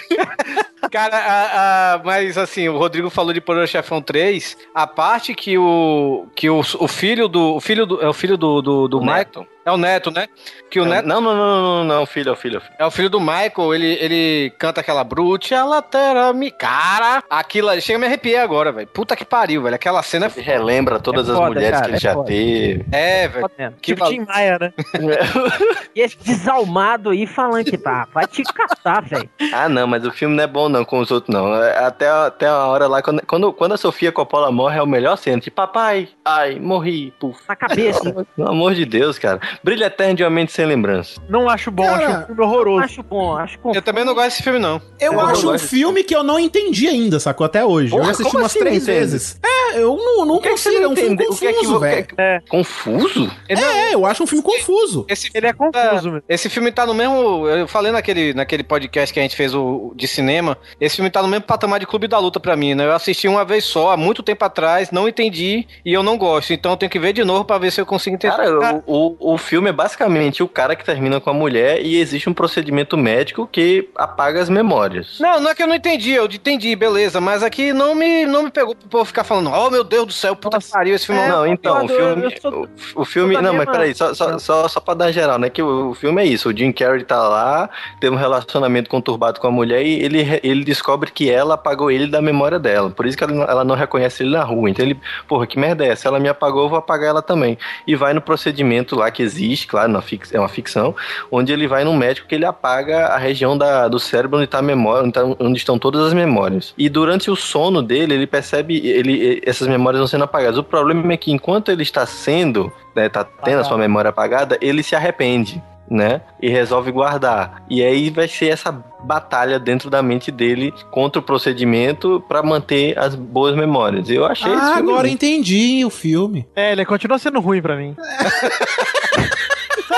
Cara, a- a- mas assim, o Rodrigo falou de Poderoso Chefão 3, a parte que o que o, o filho do o filho do é o filho do do, do O Michael. É o neto, né? Que o Não, neto não, não, não, não, não, filho, é o filho. é o filho. é o filho do Michael, ele, ele canta aquela brute, a latera me cara. Aquilo ali, chega a me arrepiar agora, velho. Puta que pariu, velho. Aquela cena Ele relembra todas É as foda, mulheres cara, que ele é já foda. teve. é, velho. Foda mesmo. Que Tipo val- Tim Maia, né? E esse desalmado aí falando que tá, vai te catar, velho. Ah, não, mas o filme não é bom não com os outros, não. É Até, até a hora lá, quando, quando, quando a Sofia Coppola morre, é o melhor cena. Tipo, papai, ai, morri, puf. Na cabeça. Pelo amor de Deus, cara. Brilha eterno de uma mente sem lembrança. Não acho bom, Cara, acho um filme horroroso. Acho bom, acho bom. Eu também não gosto desse filme, não. Eu Eu acho um filme que eu não entendi ainda, sacou? Até hoje. eu Porra, já assisti umas assim três vezes. É, eu não, não O que é consigo. É um filme entende? O que é que confuso, velho. É, Confuso? É, eu acho um filme confuso. Esse ele é confuso, meu. Esse filme tá no mesmo. Eu falei naquele, naquele podcast que a gente fez o, de cinema. Esse filme tá no mesmo patamar de Clube da Luta pra mim, né? Eu assisti uma vez só, há muito tempo atrás, não entendi e eu não gosto. Então eu tenho que ver de novo pra ver se eu consigo entender. Cara, o, o, o filme é basicamente o cara que termina com a mulher e existe um procedimento médico que apaga as memórias. Não, não é que eu não entendi, eu entendi, beleza, mas aqui não me, não me pegou pro povo ficar falando, oh meu Deus do céu, puta que pariu, esse filme É, não. não, então, o filme. sou- O, o filme. Não, mas peraí, só, só, só, só pra dar geral, né? Que o, o filme é isso. O Jim Carrey tá lá, tem um relacionamento conturbado com a mulher e ele, ele descobre que ela apagou ele da memória dela. Por isso que ela, não- ela não reconhece ele na rua. Então ele, porra, que merda é essa? Ela me apagou, eu vou apagar ela também. E vai no procedimento lá que existe, claro, na fix- é uma ficção, onde ele vai num médico que ele apaga a região da, do cérebro onde, tá a memória, onde, tá- onde estão todas as memórias. E durante o sono dele, ele percebe ele, essas memórias vão sendo apagadas. O problema é que enquanto ele está sendo, né, tá tendo a sua memória apagada, ele se arrepende. Né? E resolve guardar. E aí vai ser essa batalha dentro da mente dele contra o procedimento pra manter as boas memórias. Eu achei esse Ah, filme agora muito- entendi o filme. É, ele continua sendo ruim pra mim.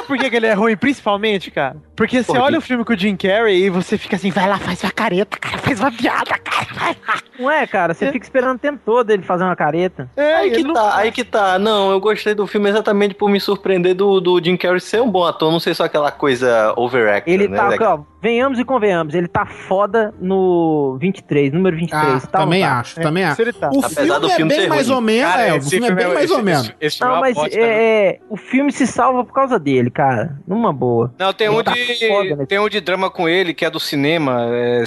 Sabe por que, que ele é ruim, principalmente, cara? Porque você Por quê? olha o filme com o Jim Carrey e você fica assim, vai lá, faz uma careta, cara, faz uma piada, cara, vai lá. Não é, cara? Você fica esperando o tempo todo ele fazer uma careta. É, Aí que não tá, aí que tá. Não, eu gostei do filme exatamente por me surpreender do, do Jim Carrey ser um bom ator, não ser só aquela coisa overacted, Ele né? tá, ó, venhamos e convenhamos, ele tá foda no 23, número 23. Ah, tá não também tá? acho, também Isso acho. ele tá. O Apesar filme do é filme bem ser mais ruim. ou menos. Cara, é, o filme é bem esse- mais ou menos. Não, é uma mas né? é, o filme se salva por causa dele, cara. Numa boa. Não, tem um, tá foda, né? de, tem um de drama com ele, que é do cinema, é,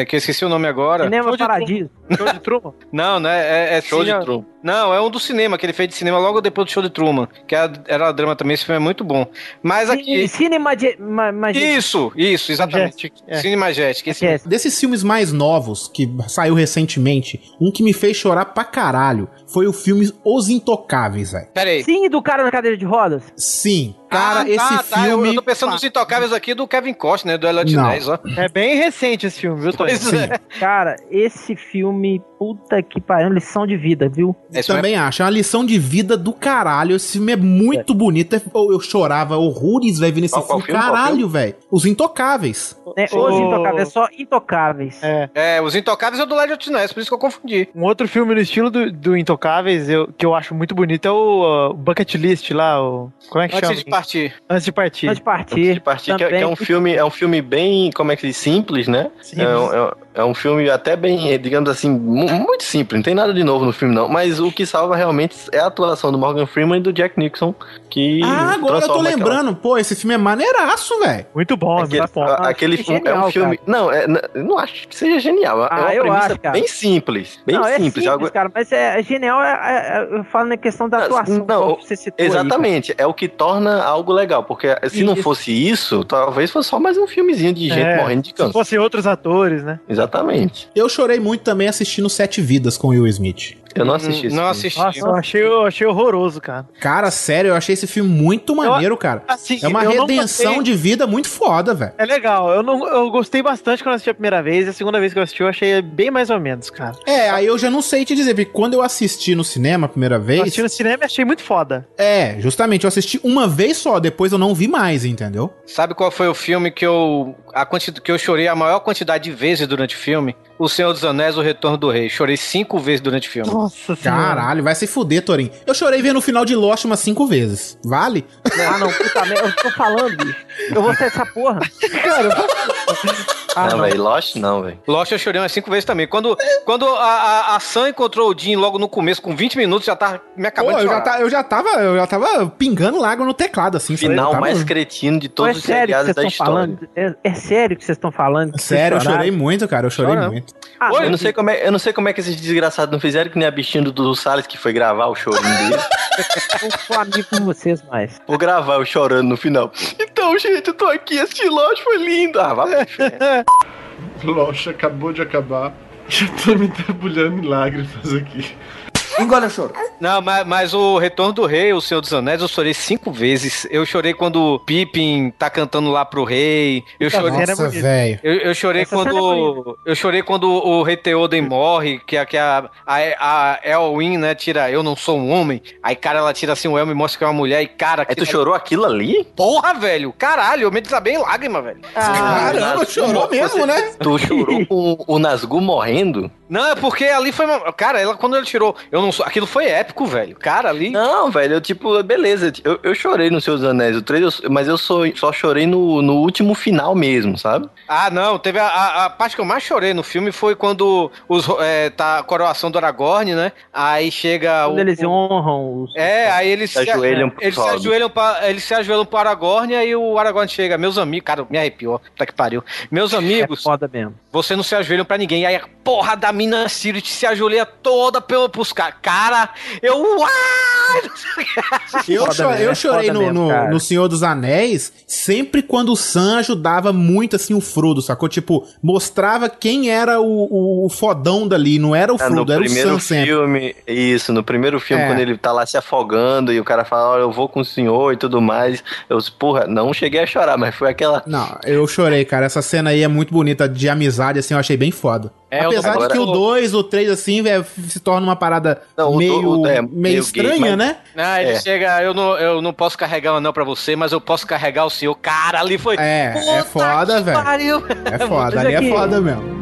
é, que eu esqueci o nome agora. Cinema Show de Paradiso. Show de Truman. Não, né? É, é Show de Truman. Não, é um do cinema, que ele fez de cinema logo depois do show de Truman, que era, era drama também, esse filme é muito bom. Mas aqui... Cinema de, ma, ma- Isso, isso, exatamente. Majestic, é. Cine Majestic. Esse... Esquece. Desses filmes mais novos que saiu recentemente, um que me fez chorar pra caralho foi o filme Os Intocáveis, velho. Pera aí. Sim, do cara na cadeira de rodas? Sim, cara, Ah, esse tá, tá, eu- filme. Eu tô pensando nos intocáveis aqui do Kevin Costner, do Elliot Não. Ness, ó. É bem recente esse filme, viu, Tony? É. Cara, esse filme, puta que pariu, lição de vida, viu? Esse filme Também acho, é uma lição de vida do caralho. Esse filme é muito bonito. É- Eu, eu chorava horrores, velho, vendo esse Qual- qual filme. filme? Qual Caralho, velho. Os Intocáveis. É. Os intocáveis, é só intocáveis. É. É, os intocáveis é do Elliot Ness, por isso que eu confundi. Um outro filme no estilo do, do Intocáveis eu, que eu acho muito bonito é o uh, Bucket List lá, o. Como é que Antes chama? Partir. Antes de partir. Antes de partir. Antes de partir, que, é- que é um filme, é um filme bem, como é que diz, simples, né? Simples. É, é é um filme até bem, digamos assim, mu- muito simples, não tem nada de novo no filme, não. Mas o que salva realmente é a atuação do Morgan Freeman e do Jack Nixon, que. Ah, agora eu tô transforma aquela- lembrando. Pô, esse filme é maneiraço, velho. Muito bom, Aquele, a- aquele filme é um filme. Não, é, não acho que seja genial. é Ah, uma eu premissa acho, cara. bem simples. Bem não, é simples. simples, algo- cara, mas é, é genial, é, é- é- eu falo na questão da atuação. Não, que você citou aí, exatamente. é o que torna algo legal. Porque se não Isso. fosse isso, talvez fosse só mais um filmezinho de gente É, morrendo de Se câncer. fossem outros atores, né? Exatamente. Eu chorei muito também assistindo Sete Vidas com Will Smith. Eu não assisti esse Não filme. assisti. Nossa, eu achei, eu achei horroroso, cara. Cara, sério, eu achei esse filme muito maneiro, cara. assim, é uma eu redenção gostei- de vida muito foda, velho. É legal, eu, não, eu gostei bastante quando eu assisti a primeira vez, e a segunda vez que eu assisti eu achei bem mais ou menos, cara. É, aí eu já não sei te dizer, porque quando eu assisti no cinema a primeira Eu vez. assisti no cinema e achei muito foda. É, justamente, eu assisti uma vez só, depois eu não vi mais, entendeu? Sabe qual foi o filme que eu. A quanti, que eu chorei a maior quantidade de vezes durante o filme? O Senhor dos Anéis, O Retorno do Rei. Chorei cinco vezes durante o filme. Nossa Caralho, vai se fuder, Torinho. Eu chorei vendo o final de Lost umas cinco vezes. Vale? Ah, não, puta merda, eu tô falando, bicho. Eu vou ter essa porra. Cara, eu vou... Ah, não, velho. Lost não, velho. Lost eu chorei umas cinco vezes também. Quando, quando a, a, a Sam encontrou o Jim logo no começo, com 20 minutos, já tava me Pô, acabando de eu já, chorar. ta- eu já tava, eu já tava pingando lágua no teclado, assim. Final Eu tava- mais cretino de Pô, todos é os sério que seriados vocês da estão história. falando? É, é sério que vocês estão falando? que Sério, eu chorei muito, cara. Eu chorei Choramos. muito. Ah, eu, mas- não sei como é, eu não sei como é que esses desgraçados não fizeram que nem a bichinha do Dudu Salles que foi gravar o chorinho dele. Eu não sou amigo com vocês mais. Vou gravar eu chorando no final. Então, gente, eu tô aqui, assisti Lost, foi lindo. Ah, vai. Lost acabou de acabar. Já tô me debulhando em lágrimas aqui. Engole o choro. Não, mas, mas o Retorno do Rei, o Senhor dos Anéis, eu chorei cinco vezes. Eu chorei quando o Pippin tá cantando lá pro rei. Eu chorei. Nossa, velho. Eu, eu chorei Essa é quando. Eu chorei quando o rei Theoden morre, que, a- que a, a, a Elwin, né, tira Eu não sou um homem. Aí, cara, ela tira assim o elmo e mostra que é uma mulher. E, cara. Aí tu chorou aquilo ali? Porra, velho. Caralho, eu me desabei em lágrima, velho. Caramba, chorou mesmo, né? Tu chorou com o Nazgûl morrendo? Não, é porque ali foi. Cara, ela, quando ele tirou. Eu não sou. Aquilo foi épico, velho. Cara, ali. Não, velho, eu tipo, beleza, eu, eu chorei no Seus Anéis, o 3, eu- mas eu sou, só chorei no, no último final mesmo, sabe? Ah, não, teve a, a, a parte que eu mais chorei no filme foi quando os, é, tá a coroação do Aragorn, né? Aí chega Quando o. eles honram os... É, aí eles Se ajoelham pro eles se ajoelham pra, eles se ajoelham pro Aragorn e aí o Aragorn chega, meus amigos, cara, me arrepiou, puta que pariu. Meus É amigos, foda mesmo. você não se ajoelham pra ninguém. Aí a porra da mina Sirius se ajoelha toda pelo, pros caras. Cara, eu. Eu, Foda cho- mesmo, eu é chorei no, mesmo, no, Senhor dos Anéis sempre quando o Sam ajudava muito assim o Frodo, sacou? Tipo, mostrava quem era o, o, o fodão dali, não era o Ah, no Frodo, era o Sam sempre. filme, isso, no primeiro filme, É. quando ele tá lá se afogando e o cara fala, olha, eu vou com o senhor e tudo mais, eu, porra, não cheguei a chorar, mas foi aquela... Não, eu chorei, cara. Essa cena aí é muito bonita, de amizade, assim, eu achei bem foda. É, Apesar de que o agora- 2, o 3, assim, velho, se torna uma parada Não, o do- meio, o- é, meio, meio estranha, gay, mas- né? Ah, ele É. chega, eu não, eu não posso carregar o anel pra você, mas eu posso carregar o senhor. Cara, ali foi. É, é foda, que velho. pariu. É foda, ali é foda mesmo.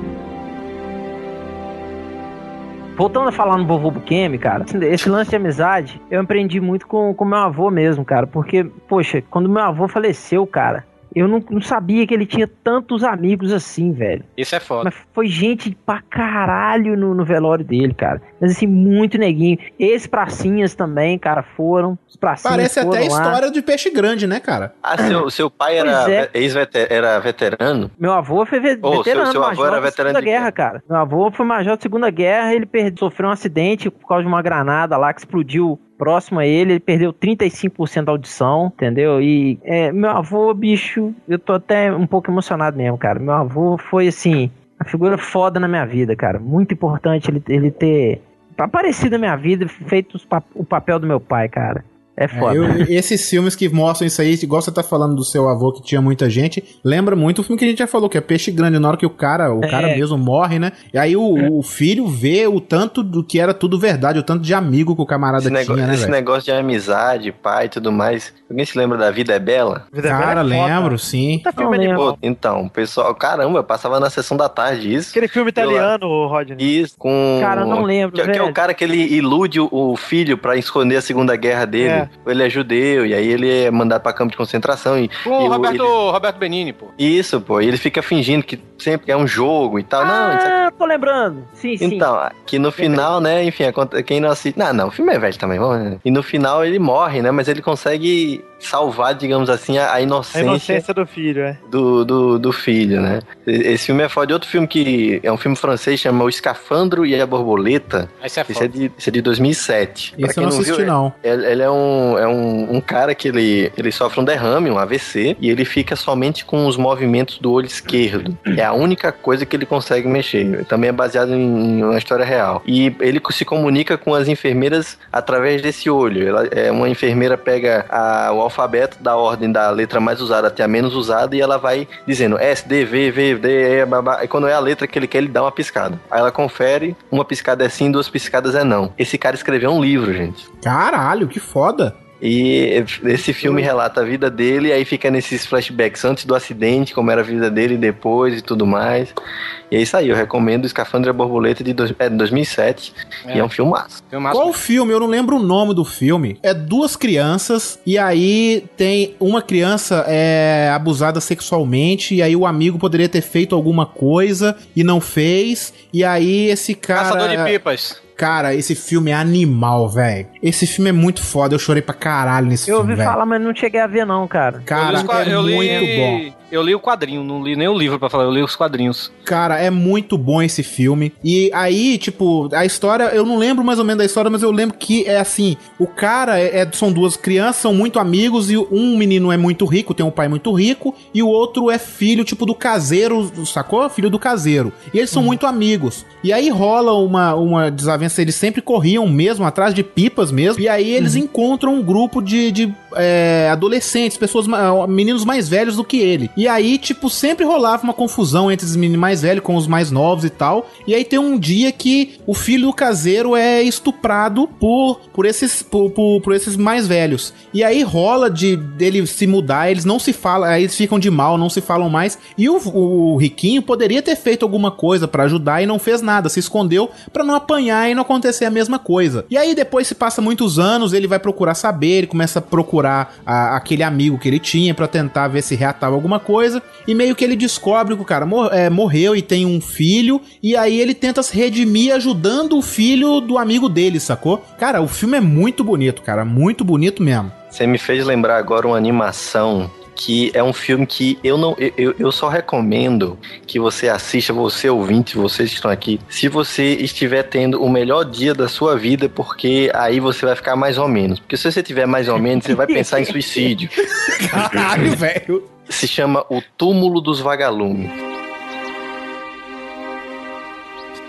Voltando a falar no vovô Bukemi, cara, esse lance de amizade, eu aprendi muito com, com meu avô mesmo, cara. Porque, poxa, quando meu avô faleceu, cara, eu não, não sabia que ele tinha tantos amigos assim, velho. Isso é foda. Mas foi gente pra caralho no, no velório dele, cara. Mas assim, muito neguinho. Esses pracinhas também, cara, foram. Os pracinhas Parece até a foram lá. história de peixe grande, né, cara? Ah, seu, seu pai era é. ve- ex-veter- era veterano? Meu avô foi ve seu- veterano, seu avô major era da veterano Segunda de? Guerra, cara. Meu avô foi major da Segunda Guerra, ele perde- sofreu um acidente por causa de uma granada lá que explodiu próximo a ele, ele perdeu 35% da audição, entendeu? E é, meu avô, bicho, eu tô até um pouco emocionado mesmo, cara. Meu avô foi, assim, a figura foda na minha vida, cara. Muito importante ele, ele ter aparecido na minha vida, feito o papel do meu pai, cara. É É, foda. eu- esses filmes que mostram isso aí, igual você tá falando do seu avô que tinha muita gente, lembra muito o filme que a gente já falou, que é Peixe Grande, na hora que o cara, o É. cara mesmo morre, né? E aí o, o filho vê o tanto do que era tudo verdade, o tanto de amigo que o camarada Esse, negócio, tinha, né, esse velho? negócio de amizade, pai e tudo mais. Alguém se lembra da Vida é Bela? Vida Cara, velha é foda. lembro, sim. Puta filme. Pô, então, o pessoal, caramba, eu passava na sessão da tarde isso. Aquele filme italiano, Rodney. Isso, com. Cara, eu não lembro, Que, que é o cara que ele ilude o, o filho pra esconder a Segunda Guerra dele. É. É. ele é judeu, e aí ele é mandado pra campo de concentração. E, Com e o Roberto, ele- Roberto Benini, pô. Isso, pô, e ele fica fingindo que sempre é um jogo e tal. não, isso Ah, tô lembrando. Sim, sim. Então, que no final, né, enfim, quem não assiste. Não, não, o filme é velho também, vamos. né? E no final ele morre, né? Mas ele consegue salvar, digamos assim, a, a A inocência, inocência do filho, é. do, do, do filho, né? E- Esse filme é foda. E outro filme que é um filme francês, chama O Escafandro e a Borboleta. Esse é Esse é de, esse é de 2007. Pra Esse quem eu não assisti, viu, não. Ele, ele é, um, é um, um cara que ele, ele sofre um derrame, um AVC, e ele fica somente com os movimentos do olho esquerdo. É a única coisa que ele consegue mexer. Também é baseado em, em uma história real. E ele se comunica com as enfermeiras através desse olho. Ela, é, uma enfermeira pega a- o alfabeto da ordem da letra mais usada até a menos usada e ela vai dizendo S, D, V, V, D, E, babá. E quando é a letra que ele quer, ele dá uma piscada. Aí ela confere, uma piscada é sim, duas piscadas é não. Esse cara escreveu um livro, gente. Caralho, que foda. E esse filme relata a vida dele, aí fica nesses flashbacks antes do acidente, como era a vida dele depois e tudo mais. E é isso aí, eu recomendo o Escafandra a Borboleta de dois, é, de 2007. E é um filmaço. Qual o filme? Eu não lembro o nome do filme. É duas crianças e aí tem uma criança é abusada sexualmente e aí o amigo poderia ter feito alguma coisa e não fez. E aí esse cara Caçador de pipas. Cara, esse filme é animal, velho. Esse filme é muito foda. Eu chorei pra caralho nesse Eu filme, ouvi velho. falar, mas não cheguei a ver, não, cara. Cara, eu li, é eu li- muito bom. Eu li o quadrinho, não li nem o livro pra falar, eu li os quadrinhos. Cara, é muito bom esse filme. E aí, tipo, a história, eu não lembro mais ou menos da história, mas eu lembro que é assim: o cara é, é- são duas crianças, são muito amigos, e um menino é muito rico, tem um pai muito rico, e o outro é filho, tipo, do caseiro, sacou? Filho do caseiro. E eles são muito amigos. E aí rola uma, uma desavença, eles sempre corriam mesmo, atrás de pipas mesmo. E aí eles encontram um grupo de, de é, adolescentes, pessoas, meninos mais velhos do que ele. E aí, tipo, sempre rolava uma confusão entre os meninos mais velhos com os mais novos e tal. E aí tem um dia que o filho do caseiro é estuprado por, por, esses, por, por, por esses mais velhos. E aí rola de dele se mudar, eles não se falam, aí eles ficam de mal, não se falam mais. E o, o riquinho poderia ter feito alguma coisa pra ajudar e não fez nada, se escondeu pra não apanhar e não acontecer a mesma coisa. E aí depois se passa muitos anos, ele vai procurar saber, ele começa a procurar a- aquele amigo que ele tinha pra tentar ver se reatava alguma coisa. E meio que ele descobre que o cara mor- é, morreu e tem um filho. E aí ele tenta se redimir ajudando o filho do amigo dele, sacou? Cara, o filme é muito bonito, cara. Muito bonito mesmo. Você me fez lembrar agora uma animação que é um filme que eu não eu- eu, só recomendo que você assista, você ouvinte, vocês que estão aqui, se você estiver tendo o melhor dia da sua vida, porque aí você vai ficar mais ou menos. Porque se você tiver mais ou menos, você vai pensar em suicídio. Caralho, velho. Se chama O Túmulo dos Vagalumes.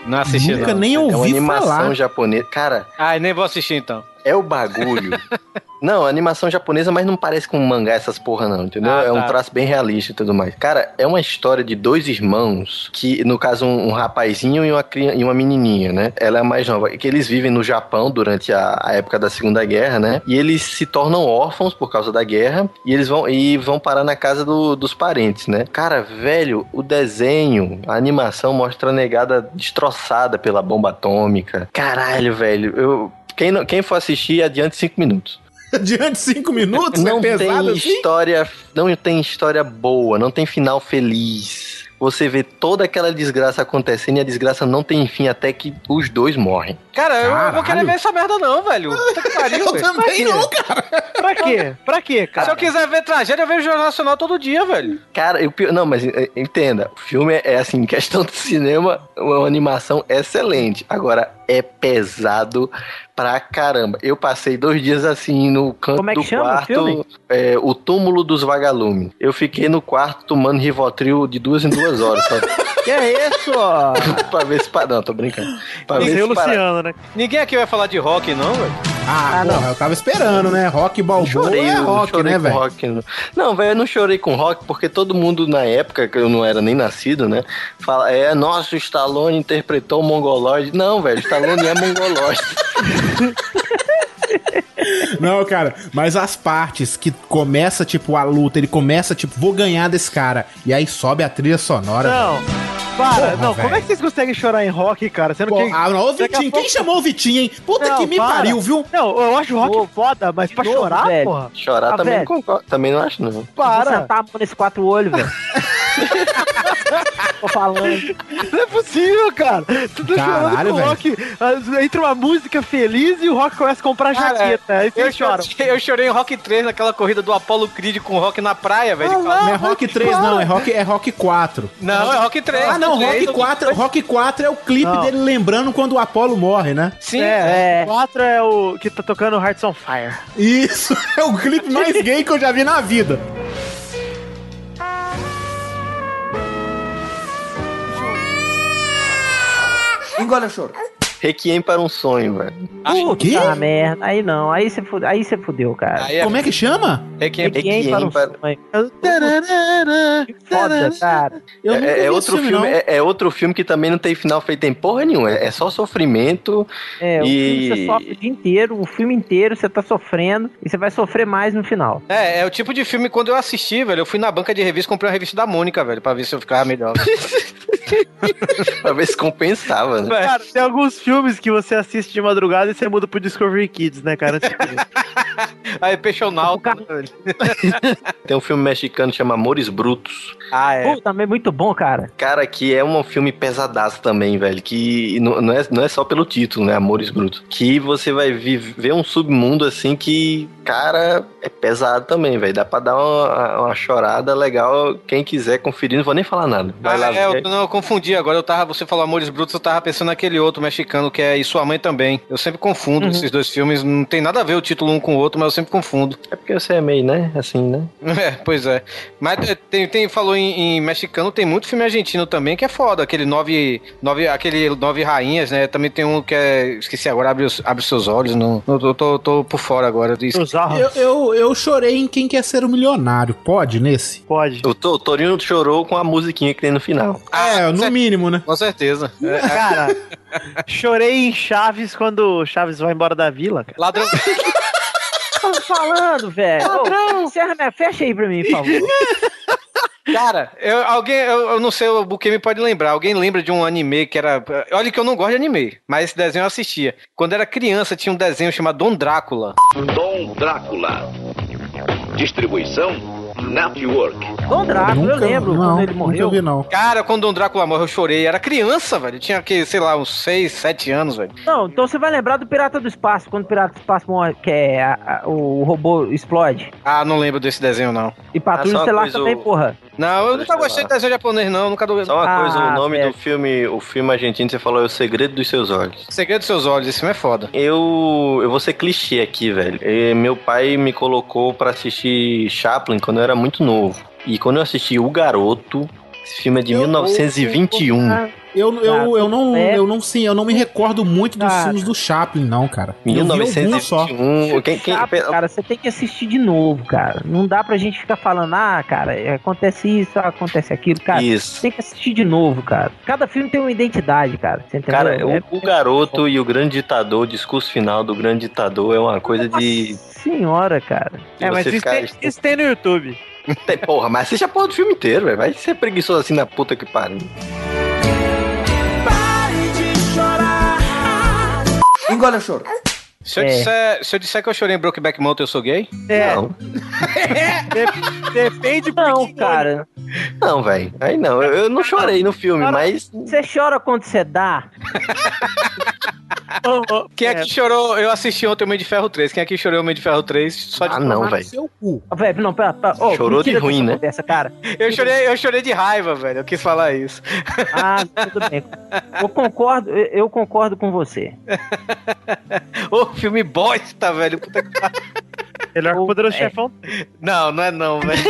Não assisti Nunca não. nem É uma ouvi animação falar. japonesa. Cara, Ai, nem vou assistir então. É o bagulho. Não, animação japonesa, mas não parece com mangá essas porra, não, entendeu? Ah, é um tá. traço bem realista e tudo mais. Cara, é uma história de dois irmãos, que, no caso, um, um rapazinho e uma, e uma menininha, né? Ela é a mais nova. Que eles vivem no Japão durante a, a época da Segunda Guerra, né? E eles se tornam órfãos por causa da guerra e eles vão, e vão parar na casa do- dos parentes, né? Cara, velho, o desenho, a animação mostra a negada destroçada pela bomba atômica. Caralho, velho, eu. Quem, não- quem for assistir, adiante cinco minutos. Diante de cinco minutos, Não é pesado tem assim? história, não tem história boa, não tem final feliz. Você vê toda aquela desgraça acontecendo e a desgraça não tem fim até que os dois morrem. Cara, eu não vou querer Caralho. ver essa merda não, velho. Puta que pariu, Eu velho. também não, cara. Pra quê? Pra quê, Se cara? eu quiser ver tragédia, eu vejo Jornal Nacional todo dia, velho. Cara, eu, não, mas é, entenda, o filme é, é assim, em questão de cinema, uma animação excelente. Agora, é pesado pra caramba. Eu passei dois dias assim no canto Como é que do chama o quarto, filme? é, o túmulo dos vagalumes. Eu fiquei no quarto tomando Rivotril de duas em duas horas. pra, Que é isso, ó? pra ver se... pa- Não, tô brincando. Pra ver Esse é o se para- Luciano, né? Ninguém aqui vai falar de rock, não, velho. Ah, Ah, não. porra, eu tava esperando, né? Rock Balboa Chorei, é rock, chorei né, velho? não. Não, velho, eu não chorei com rock porque todo mundo na época, que eu não era nem nascido, né? Fala, é, nossa, o Stallone interpretou o Mongoloid. Não, velho, o Stallone é Mongoloid. Não, cara, mas as partes que começa, tipo, a luta, ele começa, tipo, vou ganhar desse cara. E aí sobe a trilha sonora. Não. velho. Para, Porra, não, velho. como é que vocês conseguem chorar em rock, cara? Sendo Pô, que. ah, não, a Vitinho, pouco- quem chamou o Vitinho, hein? Puta Não, que me para. pariu, viu? Não, eu acho rock foda, mas pra novo, chorar, velho. porra. Chorar Ah, também, não concordo, também não acho, não. Para. a mão nesse quatro olhos, velho. Tô falando. Não é possível, cara. Tu tá Caralho, chorando com velho. rock. ah, Entra uma música feliz e o rock começa a comprar Cara, jaqueta. Aí Eu choram. chorei, eu chorei em Rock 3 naquela corrida do Apollo Creed com rock na praia, velho. de calça. Não é Rock 3, não, é Rock, é rock 4. Não, é Rock 3. Ah, não, Rock Rock 4, Rock 4 é o clipe Não. dele lembrando quando o Apollo morre, né? Sim, É, É. o 4 é o que tá tocando Hearts on Fire. Isso, é o clipe mais gay que eu já vi na vida. Engole o choro. Requiem para um sonho, velho. Puta merda. Aí não, aí você fudeu, aí você fudeu, cara. Aí é, Como é que chama? que é Requiem para um para- sonho. Foda, cara. Eu É, é outro filme, não. é, é outro filme que também não tem final feito em porra nenhuma. É, é só sofrimento. É, o E- filme você sofre o dia inteiro, o filme inteiro você tá sofrendo e você vai sofrer mais no final. É, é o tipo de filme quando eu assisti, velho. Eu fui na banca de revista e comprei uma revista da Mônica, velho, pra ver se eu ficava melhor. pra ver se compensava, né? Cara, tem alguns filmes que você assiste de madrugada e você muda pro Discovery Kids, né, cara? Ver. Aí, Peixonauta. né. Tem um filme mexicano que chama Amores Brutos. Ah, é. Pô, também muito bom, cara. Cara, que é um filme pesadaço também, velho. Que não, não, é, não é só pelo título, né? Amores Brutos. Que você vai viver um submundo assim que, cara, é pesado também, velho. Dá pra dar uma, uma chorada legal. Quem quiser conferir, não vou nem falar nada. Vai Ah, lá é, ver. eu, não, eu confundi agora. Eu tava, você falou Amores Brutos, eu tava pensando naquele outro mexicano que é E Sua Mãe Também. Eu sempre confundo Uhum. esses dois filmes. Não tem nada a ver o título um com o outro, mas eu sempre confundo. É porque você é meio, né? Assim, né? É, pois é. Mas é, tem, tem falou em, em mexicano, tem muito filme argentino também que é foda. Aquele nove, nove, aquele nove rainhas, né? Também tem um que é, esqueci agora, abre, os, abre seus olhos. Não, eu tô, tô, tô por fora agora. Eu, eu, eu chorei em Quem Quer Ser o Milionário. Pode nesse? Pode. O, o Torinho chorou com a musiquinha que tem no final. é, no cer- mínimo, né? Com certeza. É, Cara, chorei em Chaves quando Chaves vai embora da vila, cara. ladrão. Tô falando, velho. Ô, encerra minha- fecha aí pra mim, por favor. Cara, eu, alguém, eu, eu não sei, o Buquê me pode lembrar. Alguém lembra de um anime que era. Olha que eu não gosto de anime, mas esse desenho eu assistia. Quando era criança, tinha um desenho chamado Dom Drácula. Dom Drácula. Distribuição Network. Dom Drácula, eu lembro não, quando ele morreu. Nunca vi, não. Cara, quando Dom Drácula morreu, eu chorei. Era criança, velho. Tinha que, sei lá, uns 6, 7 anos, velho. Não, então você vai lembrar do Pirata do Espaço, quando o Pirata do Espaço morre, que é a- a- o robô explode. Ah, não lembro desse desenho, não. E Patrulha Ah, só uma Estelar também, o- porra. Não, eu nunca gostei de desenho japonês, não. Nunca do. Só uma Ah, coisa, o nome velho. do filme, o filme argentino, você falou é O Segredo dos Seus Olhos. Segredo dos seus olhos, esse filme é foda. Eu, eu vou ser clichê aqui, velho. E meu pai me colocou pra assistir Chaplin quando eu era muito novo. E quando eu assisti O Garoto, esse filme é de Eu- 1921. Eu, eu, eu, não, É. eu não, sim, eu não me recordo muito dos Cara. filmes do Chaplin, não, cara. Eu vi alguns só. 1921. Quem, quem, Chato, cara, você tem que assistir de novo, cara. Não dá pra gente ficar falando, ah, cara, acontece isso, acontece aquilo, cara. Isso. Você tem que assistir de novo, cara. Cada filme tem uma identidade, cara. Você entendeu? Cara, É- o, o garoto e o grande ditador, o discurso final do grande ditador é uma coisa de. Senhora, cara. de É, mas isso ficar- tem, isso tem no YouTube. Tem- Porra, mas assiste a porra do filme inteiro, velho. Vai ser preguiçoso assim na puta que pariu. Engole o choro. Se eu, É. disser, se eu disser que eu chorei em Brokeback Mountain, eu sou gay? É, Não, de- depende por Não, cara. não, velho. Aí não, eu, eu não chorei no filme, Cara, mas. Você chora quando você dá. Quem é que chorou? Eu assisti ontem o Homem de Ferro 3. Quem é que chorou o Homem de Ferro 3? Só de Ah, não, velho. Seu cu. Não, pera, pera. Ô, Chorou de ruim, dessa né? Conversa, cara. Eu chorei, eu chorei de raiva, velho. Eu quis falar isso. Ah, tudo bem. Eu concordo, eu concordo com você. Ô, filme bosta, velho. Puta que pariu. Melhor que o Poderoso É. Chefão. Não, não é não, velho.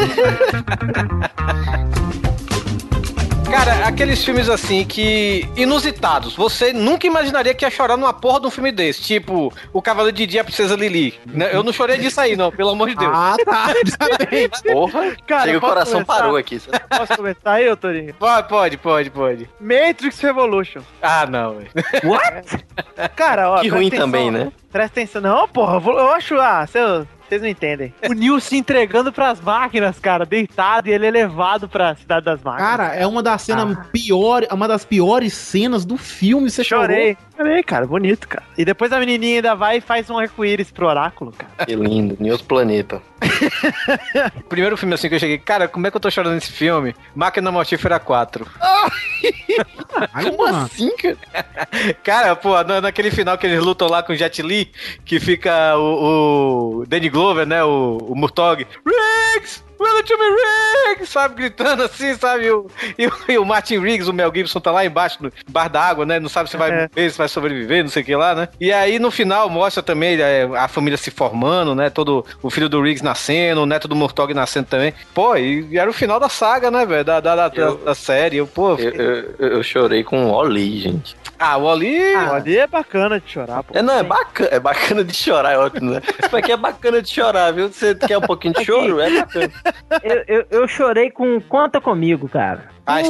Cara, aqueles filmes assim que. inusitados. Você nunca imaginaria que ia chorar numa porra de um filme desse. Tipo, O Cavaleiro de Dia a Princesa Lili. Né? Eu não chorei disso aí, não, pelo amor de Deus. Ah, tá. Porra, Cara, chega o coração começar? parou aqui. Posso começar aí, ô Torinho? Pode, pode, pode, pode. Matrix Revolution. Ah, não, velho. What? Cara, ó. Que ruim atenção. também, né? Presta atenção. Não, porra, eu acho. Ah, seu- vocês não entendem. O Neo se entregando pras máquinas, cara, deitado e ele é levado pra cidade das máquinas. Cara, é uma das cenas piores, uma das piores cenas do filme. Você Chorei. chorou? Chorei, cara, bonito, cara. E depois a menininha ainda vai e faz um arco-íris pro oráculo, cara. Que lindo, News Planeta. Primeiro filme assim que eu cheguei, cara, como é que eu tô chorando nesse filme? Máquina Mortífera 4. Como assim, cara? Cara, pô, na- naquele final que eles lutam lá com o Jet Li, que fica o, o Danny Glover, né, o, o Murtog, Riggs! Run to me, Riggs! Sabe, gritando assim, sabe? E o, e, o, Martin Riggs, o Mel Gibson, tá lá embaixo, no bar da água, né? Não sabe se vai É. morrer, se vai sobreviver, não sei o que lá, né? E aí, no final, mostra também é, a família se formando, né? Todo o filho do Riggs nascendo, o neto do Murtog nascendo também. Pô, e era o final da saga, né, velho? Da, da, da, da- da série. Eu, pô, Eu, eu, eu chorei com o Oli, gente. Ah, o Oli. Ah, ali é bacana de chorar, pô. É, não, é bacana, é bacana de chorar, é ótimo, né? Isso aqui é bacana de chorar, viu? Você quer um pouquinho de choro? É bacana. Eu, eu, eu chorei com Conta Comigo, cara. Ai,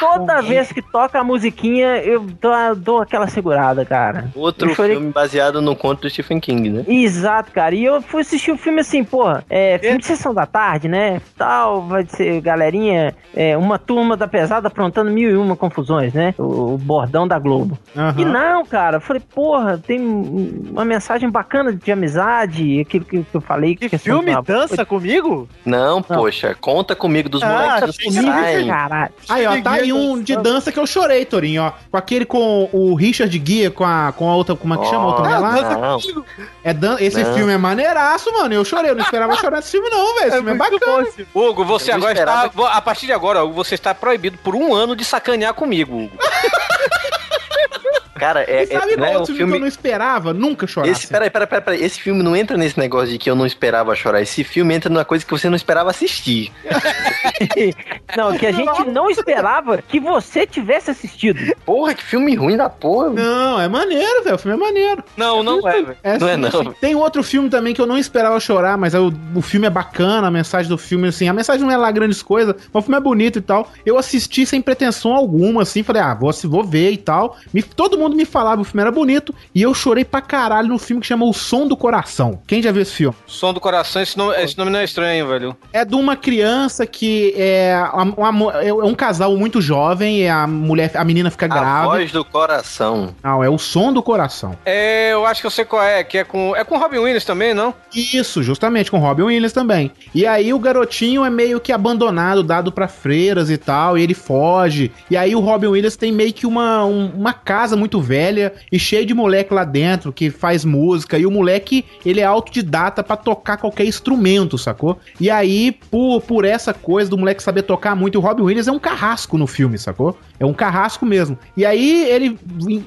Toda vez que toca a musiquinha, eu dou, dou aquela segurada, cara. Outro chorei- filme baseado no conto do Stephen King, né? Exato, cara. E eu fui assistir o filme assim, porra, é filme de sessão da tarde, né? Tal, vai ser galerinha, é, uma turma da pesada aprontando mil e uma confusões, né? O, o bordão da Globo. Aham. E não, cara, eu falei, porra, tem uma mensagem bacana de amizade, aquilo que, que eu falei. Que Filme Dança Comigo? Não, poxa, conta comigo dos Ah, moleques que comigo, saem. Aí, ó, tá aí um de dança que eu chorei, Torinho, ó. Com aquele com o Richard Guia, com a, com a outra, como é que chama a outra mulher lá? Não. É dan esse Não. filme é maneiraço, mano. Eu chorei, eu não esperava chorar nesse filme, não, velho. Esse filme é bacana. Hugo, você agora esperava está. A partir de agora, Hugo, você está proibido por um ano de sacanear comigo, Hugo. Cara, é, E sabe é, não qual é um outro filme que eu filme. não esperava? Nunca chorar. Esse, peraí, peraí, peraí, peraí. Esse filme não entra nesse negócio de que eu não esperava chorar. Esse filme entra numa coisa que você não esperava assistir. Não, que a gente não esperava que você tivesse assistido. Porra, que filme ruim da porra. Não, é maneiro, velho. O filme é maneiro. Não, não é, velho. Não é, não. sim. Tem outro filme também que eu não esperava chorar, mas é o, o filme é bacana, a mensagem do filme, assim, a mensagem não é lá grandes coisas, mas o filme é bonito e tal. Eu assisti sem pretensão alguma, assim, falei, ah, vou, vou ver e tal. Me- todo mundo me falava que o filme era bonito, e eu chorei pra caralho no filme que chama O Som do Coração. Quem já viu esse filme? Som do coração, esse nome, esse nome não é estranho, velho. É de uma criança que é, uma- uma- é um casal muito jovem, e a mulher, a menina fica A grávida. voz do coração. Não, é o som do coração. É, eu acho que eu sei qual é, que é com. É com Robin Williams também, não? Isso, justamente, com Robin Williams também. E aí o garotinho é meio que abandonado, dado pra freiras e tal, e ele foge. E aí o Robin Williams tem meio que uma, um- uma casa muito velha e cheio de moleque lá dentro que faz música. E o moleque, ele é autodidata pra tocar qualquer instrumento, sacou? E aí, por, por essa coisa do moleque saber tocar muito, o Robin Williams é um carrasco no filme, sacou? É um carrasco mesmo. E aí ele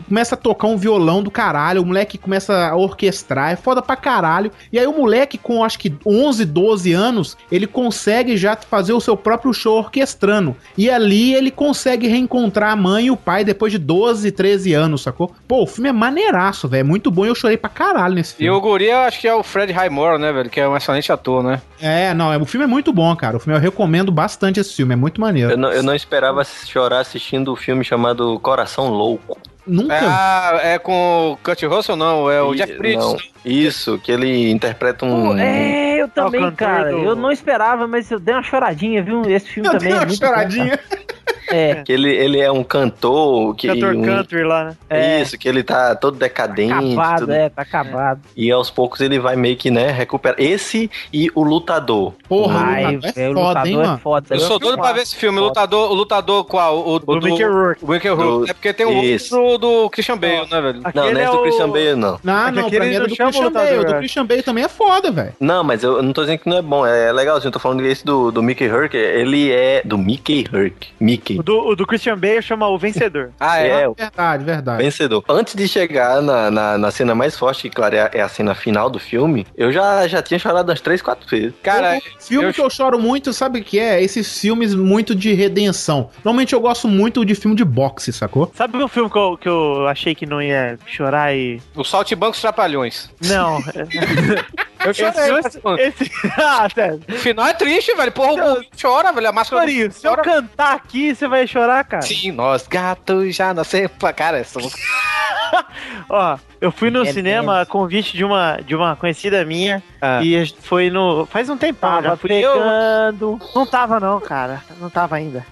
começa a tocar um violão do caralho, o moleque começa a orquestrar, é foda pra caralho. E aí o moleque com acho que 11, 12 anos, ele consegue já fazer o seu próprio show orquestrando. E ali ele consegue reencontrar a mãe e o pai depois de 12, 13 anos, sacou? Pô, o filme é maneiraço, velho, é muito bom e eu chorei pra caralho nesse E filme. o Guri, eu acho que é o Fred Highmore, né, velho? Que é um excelente ator, né? É, não, é- o filme é muito bom, cara. O filme eu recomendo bastante esse filme, é muito maneiro. Eu não, eu não esperava chorar assistindo o filme chamado Coração Louco. Nunca. Ah, é com o Kurt Russell, não? É o E- Jeff Bridges. não, Isso, que ele interpreta um. É, eu também, cantor cara. do- Eu não esperava, mas eu dei uma choradinha, viu? Esse filme Eu também dei é uma muito bom, choradinha. cara. É. Que ele, ele é um cantor. Que, Cantor um- country lá, né? É. Isso, que ele tá todo decadente. Acabado, tudo. é, tá acabado. E aos poucos ele vai meio que, né, recuperar. Esse e o Lutador. Porra, Ai, lutador é o foda, lutador hein, é foda. Eu sou doido pra ver esse filme. O lutador, o lutador qual? O, o O Mickey Rourke. O Mickey Rourke. É porque tem o Isso. outro do, do Christian Bale, né, velho? Não, Aquele não é é do o- Christian Bale, não. Não, É que não, aquele pra mim não do o Christian Bale. eu Do. Christian Bale também é foda, velho. Não, mas eu não tô dizendo que não é bom. É legalzinho. Eu tô falando desse do, do Mickey Herc. Ele é do Mickey Herc. Mickey. O do, o do Christian Bale chama O Vencedor. Ah, é? É, o Verdade, verdade. vencedor. Antes de chegar na, na, na cena mais forte, que claro, é a, é a cena final do filme, eu já, já tinha chorado umas 3, 4 vezes. Cara, Filme eu- que eu choro muito, sabe o que é? Esses filmes muito de redenção. Normalmente eu gosto muito de filme de boxe, sacou? Sabe um filme que eu, que eu achei que não ia chorar e. o Saltimbancos Trapalhões. Não. Eu chorei. esse, esse... ah, sério. O final é triste, velho. Porra, o chora, velho. A máscara do Marinho, se eu chora. cantar aqui, você vai chorar, cara? Sim, nós gatos já nascemos pra cara essa música. Ó, eu fui no É cinema a convite de uma, de uma conhecida minha Ah. e a gente foi no. Faz um tempão, Tava já fui eu. pegando. Não tava, não, cara. Não tava ainda.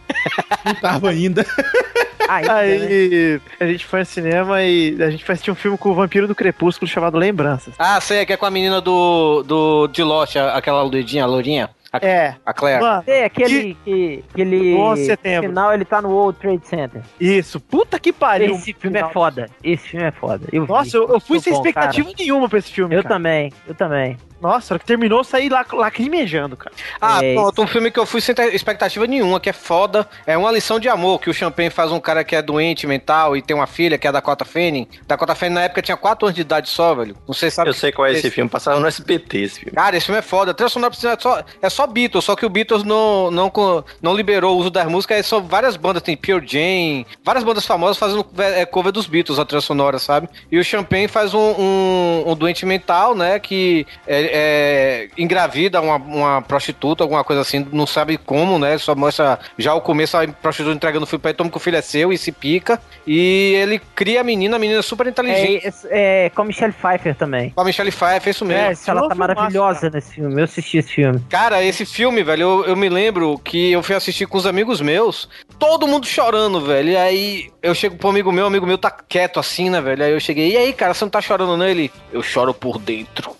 Não tava ainda. Né? Aí a gente foi no cinema e a gente foi assistir um filme com o vampiro do Crepúsculo chamado Lembranças. Ah, sei, que é com a menina do, do de Lost, aquela loirinha, a lourinha. A, É. a Claire. Mano, É, aquele que, que ele. 11 de setembro. No final ele tá no World Trade Center. Isso, puta que pariu. Esse filme é foda. Esse filme é foda. Eu vi. Nossa, eu, eu fui Muito sem bom, expectativa cara. nenhuma pra esse filme. Eu cara. também, eu também. Nossa, hora que terminou, eu saí lá lacrimejando, cara. Ah, É pronto, um filme que eu fui sem expectativa nenhuma, que é foda. É uma lição de amor, que o Champagne faz um cara que é doente mental e tem uma filha, que é a Dakota Fanning. Dakota Fanning na época tinha 4 anos de idade só, velho. Não sei se sabe. Eu sei qual é esse filme, passava no SBT esse filme. Cara, esse filme é foda. A trilha sonora é só, é só Beatles, só que o Beatles não, não, não liberou o uso das músicas. Aí são várias bandas, tem Pure Jam, várias bandas famosas fazendo é, cover dos Beatles, a trilha sonora, sabe? E o Champagne faz um, um, um doente mental, né, que é, é, engravida uma, uma prostituta, alguma coisa assim, não sabe como, né? Só mostra já o começo, a prostituta entregando o filho pra ele, toma que o filho é seu e se pica. E ele cria a menina, a menina é super inteligente. É, é, com a Michelle Pfeiffer também. Com a Michelle Pfeiffer, isso mesmo. É, ela tá maravilhosa nesse filme. Eu assisti esse filme. Cara, esse filme, velho, eu, eu me lembro que eu fui assistir com os amigos meus, todo mundo chorando, velho. E aí eu chego pro amigo meu, o amigo meu tá quieto assim, né, velho? Aí eu cheguei, e aí, cara, você não tá chorando não? Ele, eu choro por dentro.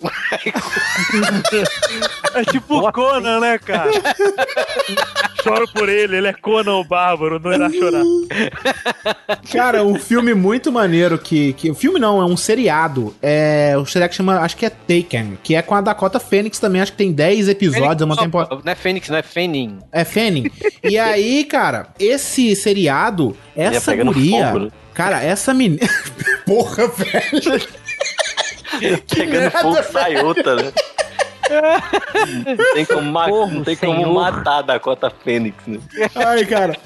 É tipo o Conan, né, cara? Choro por ele, ele é Conan o Bárbaro, não irá chorar. Cara, um filme muito maneiro que, que. Filme não, é um seriado. É. O seriado que chama. Acho que é Taken. Que é com a Dakota Fênix também. Acho que tem 10 episódios. É uma temporada. Não é Fênix, não é Fanning. É Fanning. E aí, cara, esse seriado, essa guria. fogo, né? Cara, essa menina. Porra, velho. Pegando merda, fogo sai outra, né? Não tem como, ma- não tem como matar a Dakota Fênix, né? Ai, cara.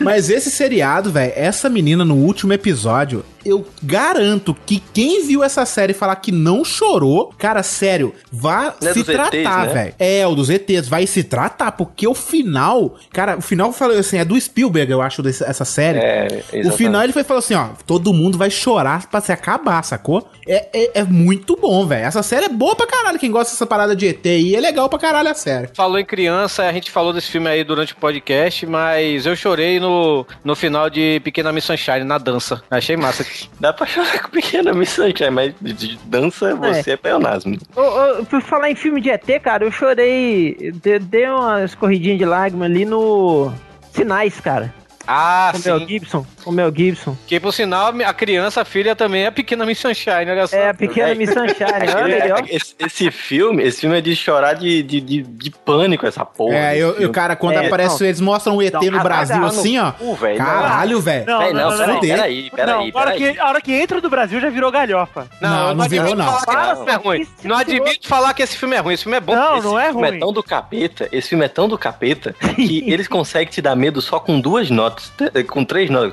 Mas esse seriado, velho, essa menina no último episódio, eu garanto que quem viu essa série falar que não chorou, cara, sério, vá Não é se tratar, né? velho. É, o dos ETs, vai se tratar, porque o final, cara, o final falou assim, é do Spielberg, eu acho, desse- essa série. É, O exatamente. final ele foi falou assim, ó, todo mundo vai chorar pra se acabar, sacou? É, é, é muito bom, velho. Essa série é boa pra caralho. Quem gosta dessa parada de ET aí é legal pra caralho a série. Falou em criança, a gente falou desse filme aí durante o podcast, mas eu chorei no, no final de Pequena Miss Sunshine, na dança. Achei massa. Dá pra chorar com pequena Miss Sunshine, mas de- dança você é, peonasmo. Ô, ô, por falar em filme de ET, cara, eu chorei. de- Dei uma escorridinha de lágrima ali no. Sinais, cara. Ah, Com sim. Mel Gibson. Com o Mel Gibson. Que por sinal, a criança, a filha também é a Pequena Miss Sunshine, olha só. É, a pequena Miss Sunshine. Olha aí, ó. Esse, esse filme, esse filme é de chorar de, de, de, de pânico, essa porra. É, eu, eu, cara, quando É, aparece, não. eles mostram o ET Não, no Brasil assim, ó. cu, velho, não. Caralho, velho. Não, não, não, não, peraí, não. peraí, peraí, Não, a hora, peraí. que, a hora que entra do Brasil já virou galhofa. Não, não virou, não. falar que esse filme é ruim. Não admito falar que esse filme é ruim. Esse filme é bom. Não, Esse não é filme é ruim. tão do capeta, esse filme é tão do capeta, que eles conseguem te dar medo só com duas notas, com três notas.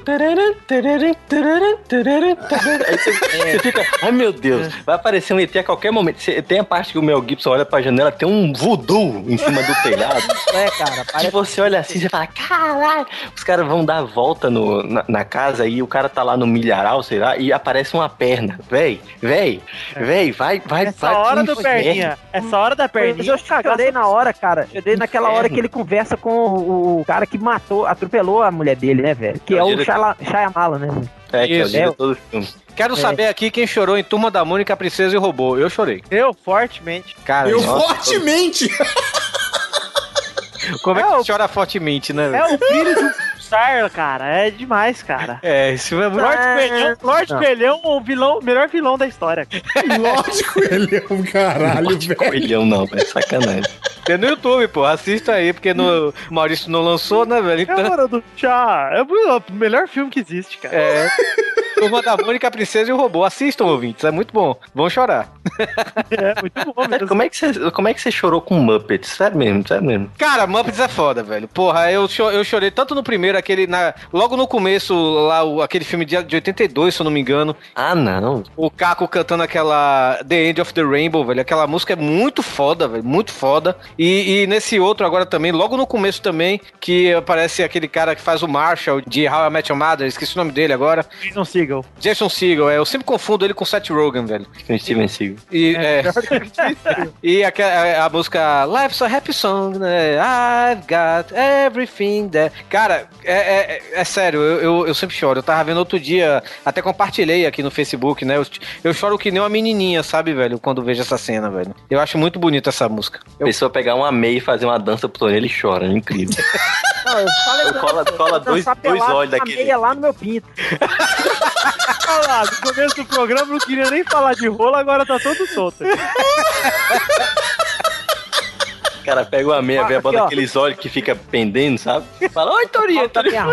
Aí você, você fica, ai meu Deus, vai aparecer um ET a qualquer momento. Você- tem a parte que o Mel Gibson olha pra janela, tem um voodoo em cima do telhado. É, cara. Aí você olha assim, você fala, caralho, os caras vão dar a volta no, na, na casa e o cara tá lá no milharal, sei lá, e aparece uma perna. Véi, véi, véi, vai, vai, Essa vai. hora do inferno. perninha. Essa hora da Mas perninha. eu chorei na hora, cara. Chorei naquela hora que ele conversa com o, cara que matou, atropelou a mulher dele, né, velho? Que É é o. Shyala- Shyamala, né? É, que é o Isso. diretor do filme. Quero É. saber aqui quem chorou em Turma da Mônica, Princesa e o Robô. Eu chorei. Eu, fortemente. Cara, Eu nossa, fortemente! como é que chora fortemente, né? É o filho de pulsar, cara. É demais, cara. É, esse filme é muito... Lorde Coelhão, Lorde Não. Coelhão, o vilão, melhor vilão da história. É um caralho, velho. Coelhão não, é sacanagem. Tem no YouTube, pô. Assista aí, porque no o Maurício não lançou, né, velho? É Então, hora do chá. É o melhor filme que existe, cara. é... Turma da Mônica, Princesa e o Robô. Assistam, ouvintes. É muito bom. Vão chorar. É, muito bom mesmo. Como é, que você, como é que você chorou com Muppets? Sério mesmo, sério mesmo. Cara, Muppets é foda, velho. Porra, eu, cho eu chorei tanto no primeiro, aquele. Na, logo no começo, lá, o, aquele filme de, de 82, se eu não me engano. Ah, não. O Caco cantando aquela The End of the Rainbow, velho. Aquela música é muito foda, velho. Muito foda. E, e nesse outro agora também, logo no começo também, que aparece aquele cara que faz o Marshall de How I Met Your Mother, esqueci o nome dele agora. Jason Segel. Jason Segel, é. Eu sempre confundo ele com Seth Rogen, velho. Com Steven Segel. E, é. e a, a, a, música Life's a Happy Song, né? I've got everything that. Cara, é, é, é sério, eu, eu, eu, sempre choro. Eu tava vendo outro dia, até compartilhei aqui no Facebook, né? Eu, eu choro que nem uma menininha, sabe, velho, quando vejo essa cena, velho. Eu acho muito bonita essa música. A pessoa pegar uma meia e fazer uma dança pro ele chora, é incrível. Não, eu falei, cola, cola dois, dois olhos daquele. meia lá no meu pinto. Olha lá, no começo do programa não queria nem falar de rola, agora tá todo solto. cara pega uma meia, vê, bota aqueles olhos que fica pendendo, sabe? Fala, oi, Torinho, Torinho.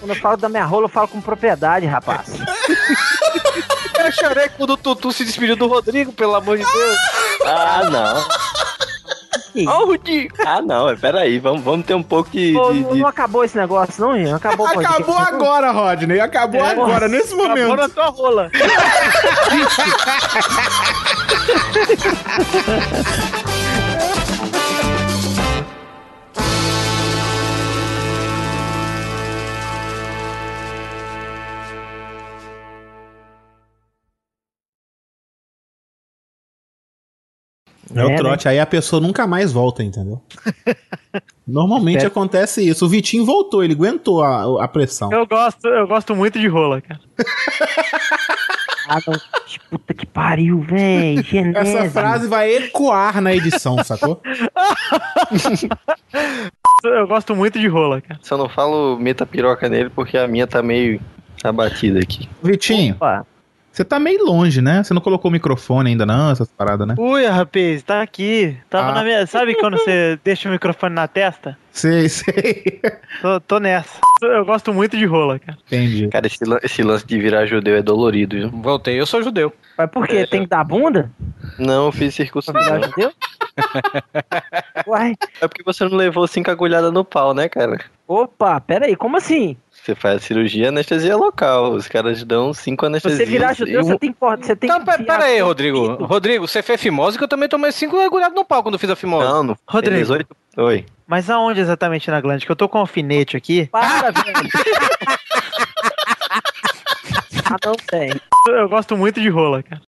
Quando eu falo da minha rola, eu falo com propriedade, rapaz. eu chorei quando o Tutu se despediu do Rodrigo, pelo amor de Deus. Ah, não. Ó, Rudinho. Ah, não, peraí, vamos, vamos ter um pouco de, Pô, de, Não acabou esse negócio, não, Ian? Acabou Acabou agora, Rodney. Acabou é, agora, nesse momento. Acabou na tua rola. É, o né? trote, né? aí a pessoa nunca mais volta, entendeu? Normalmente Espero. acontece isso. O Vitinho voltou, ele aguentou a, a pressão. Eu gosto, eu gosto muito de rola, cara. ah, não. Puta que pariu, velho. Essa frase vai ecoar na edição, sacou? eu gosto muito de rola, cara. Só não falo meta piroca nele porque a minha tá meio abatida aqui. Vitinho. Opa. Você tá meio longe, né? Você não colocou o microfone ainda não, essas paradas, né? Ui, rapaz, tá aqui. Tava ah. na minha... Sabe quando você deixa o microfone na testa? Sei, sei. Tô, tô, nessa. Eu gosto muito de rola, cara. Entendi. Cara, esse, esse lance de virar judeu é dolorido, viu? Voltei, eu sou judeu. Mas por quê? É, Tem que dar bunda? Não, eu fiz circuncisão. judeu? Uai. É porque você não levou cinco agulhadas no pau, né, cara? Opa, pera aí, como assim? Você faz cirurgia anestesia local. Os caras dão cinco anestesias. Você virar judeu, você tem, você tem então, que. Pera aí, Rodrigo. Rodrigo, você fez fimose que eu também tomei cinco agulhadas no pau quando fiz a fimose. Não, não. Rodrigo. 18... Oi. Mas aonde exatamente na glande? Que eu tô com um alfinete aqui. Para, velho. ah, não tem. Eu gosto muito de rola, cara.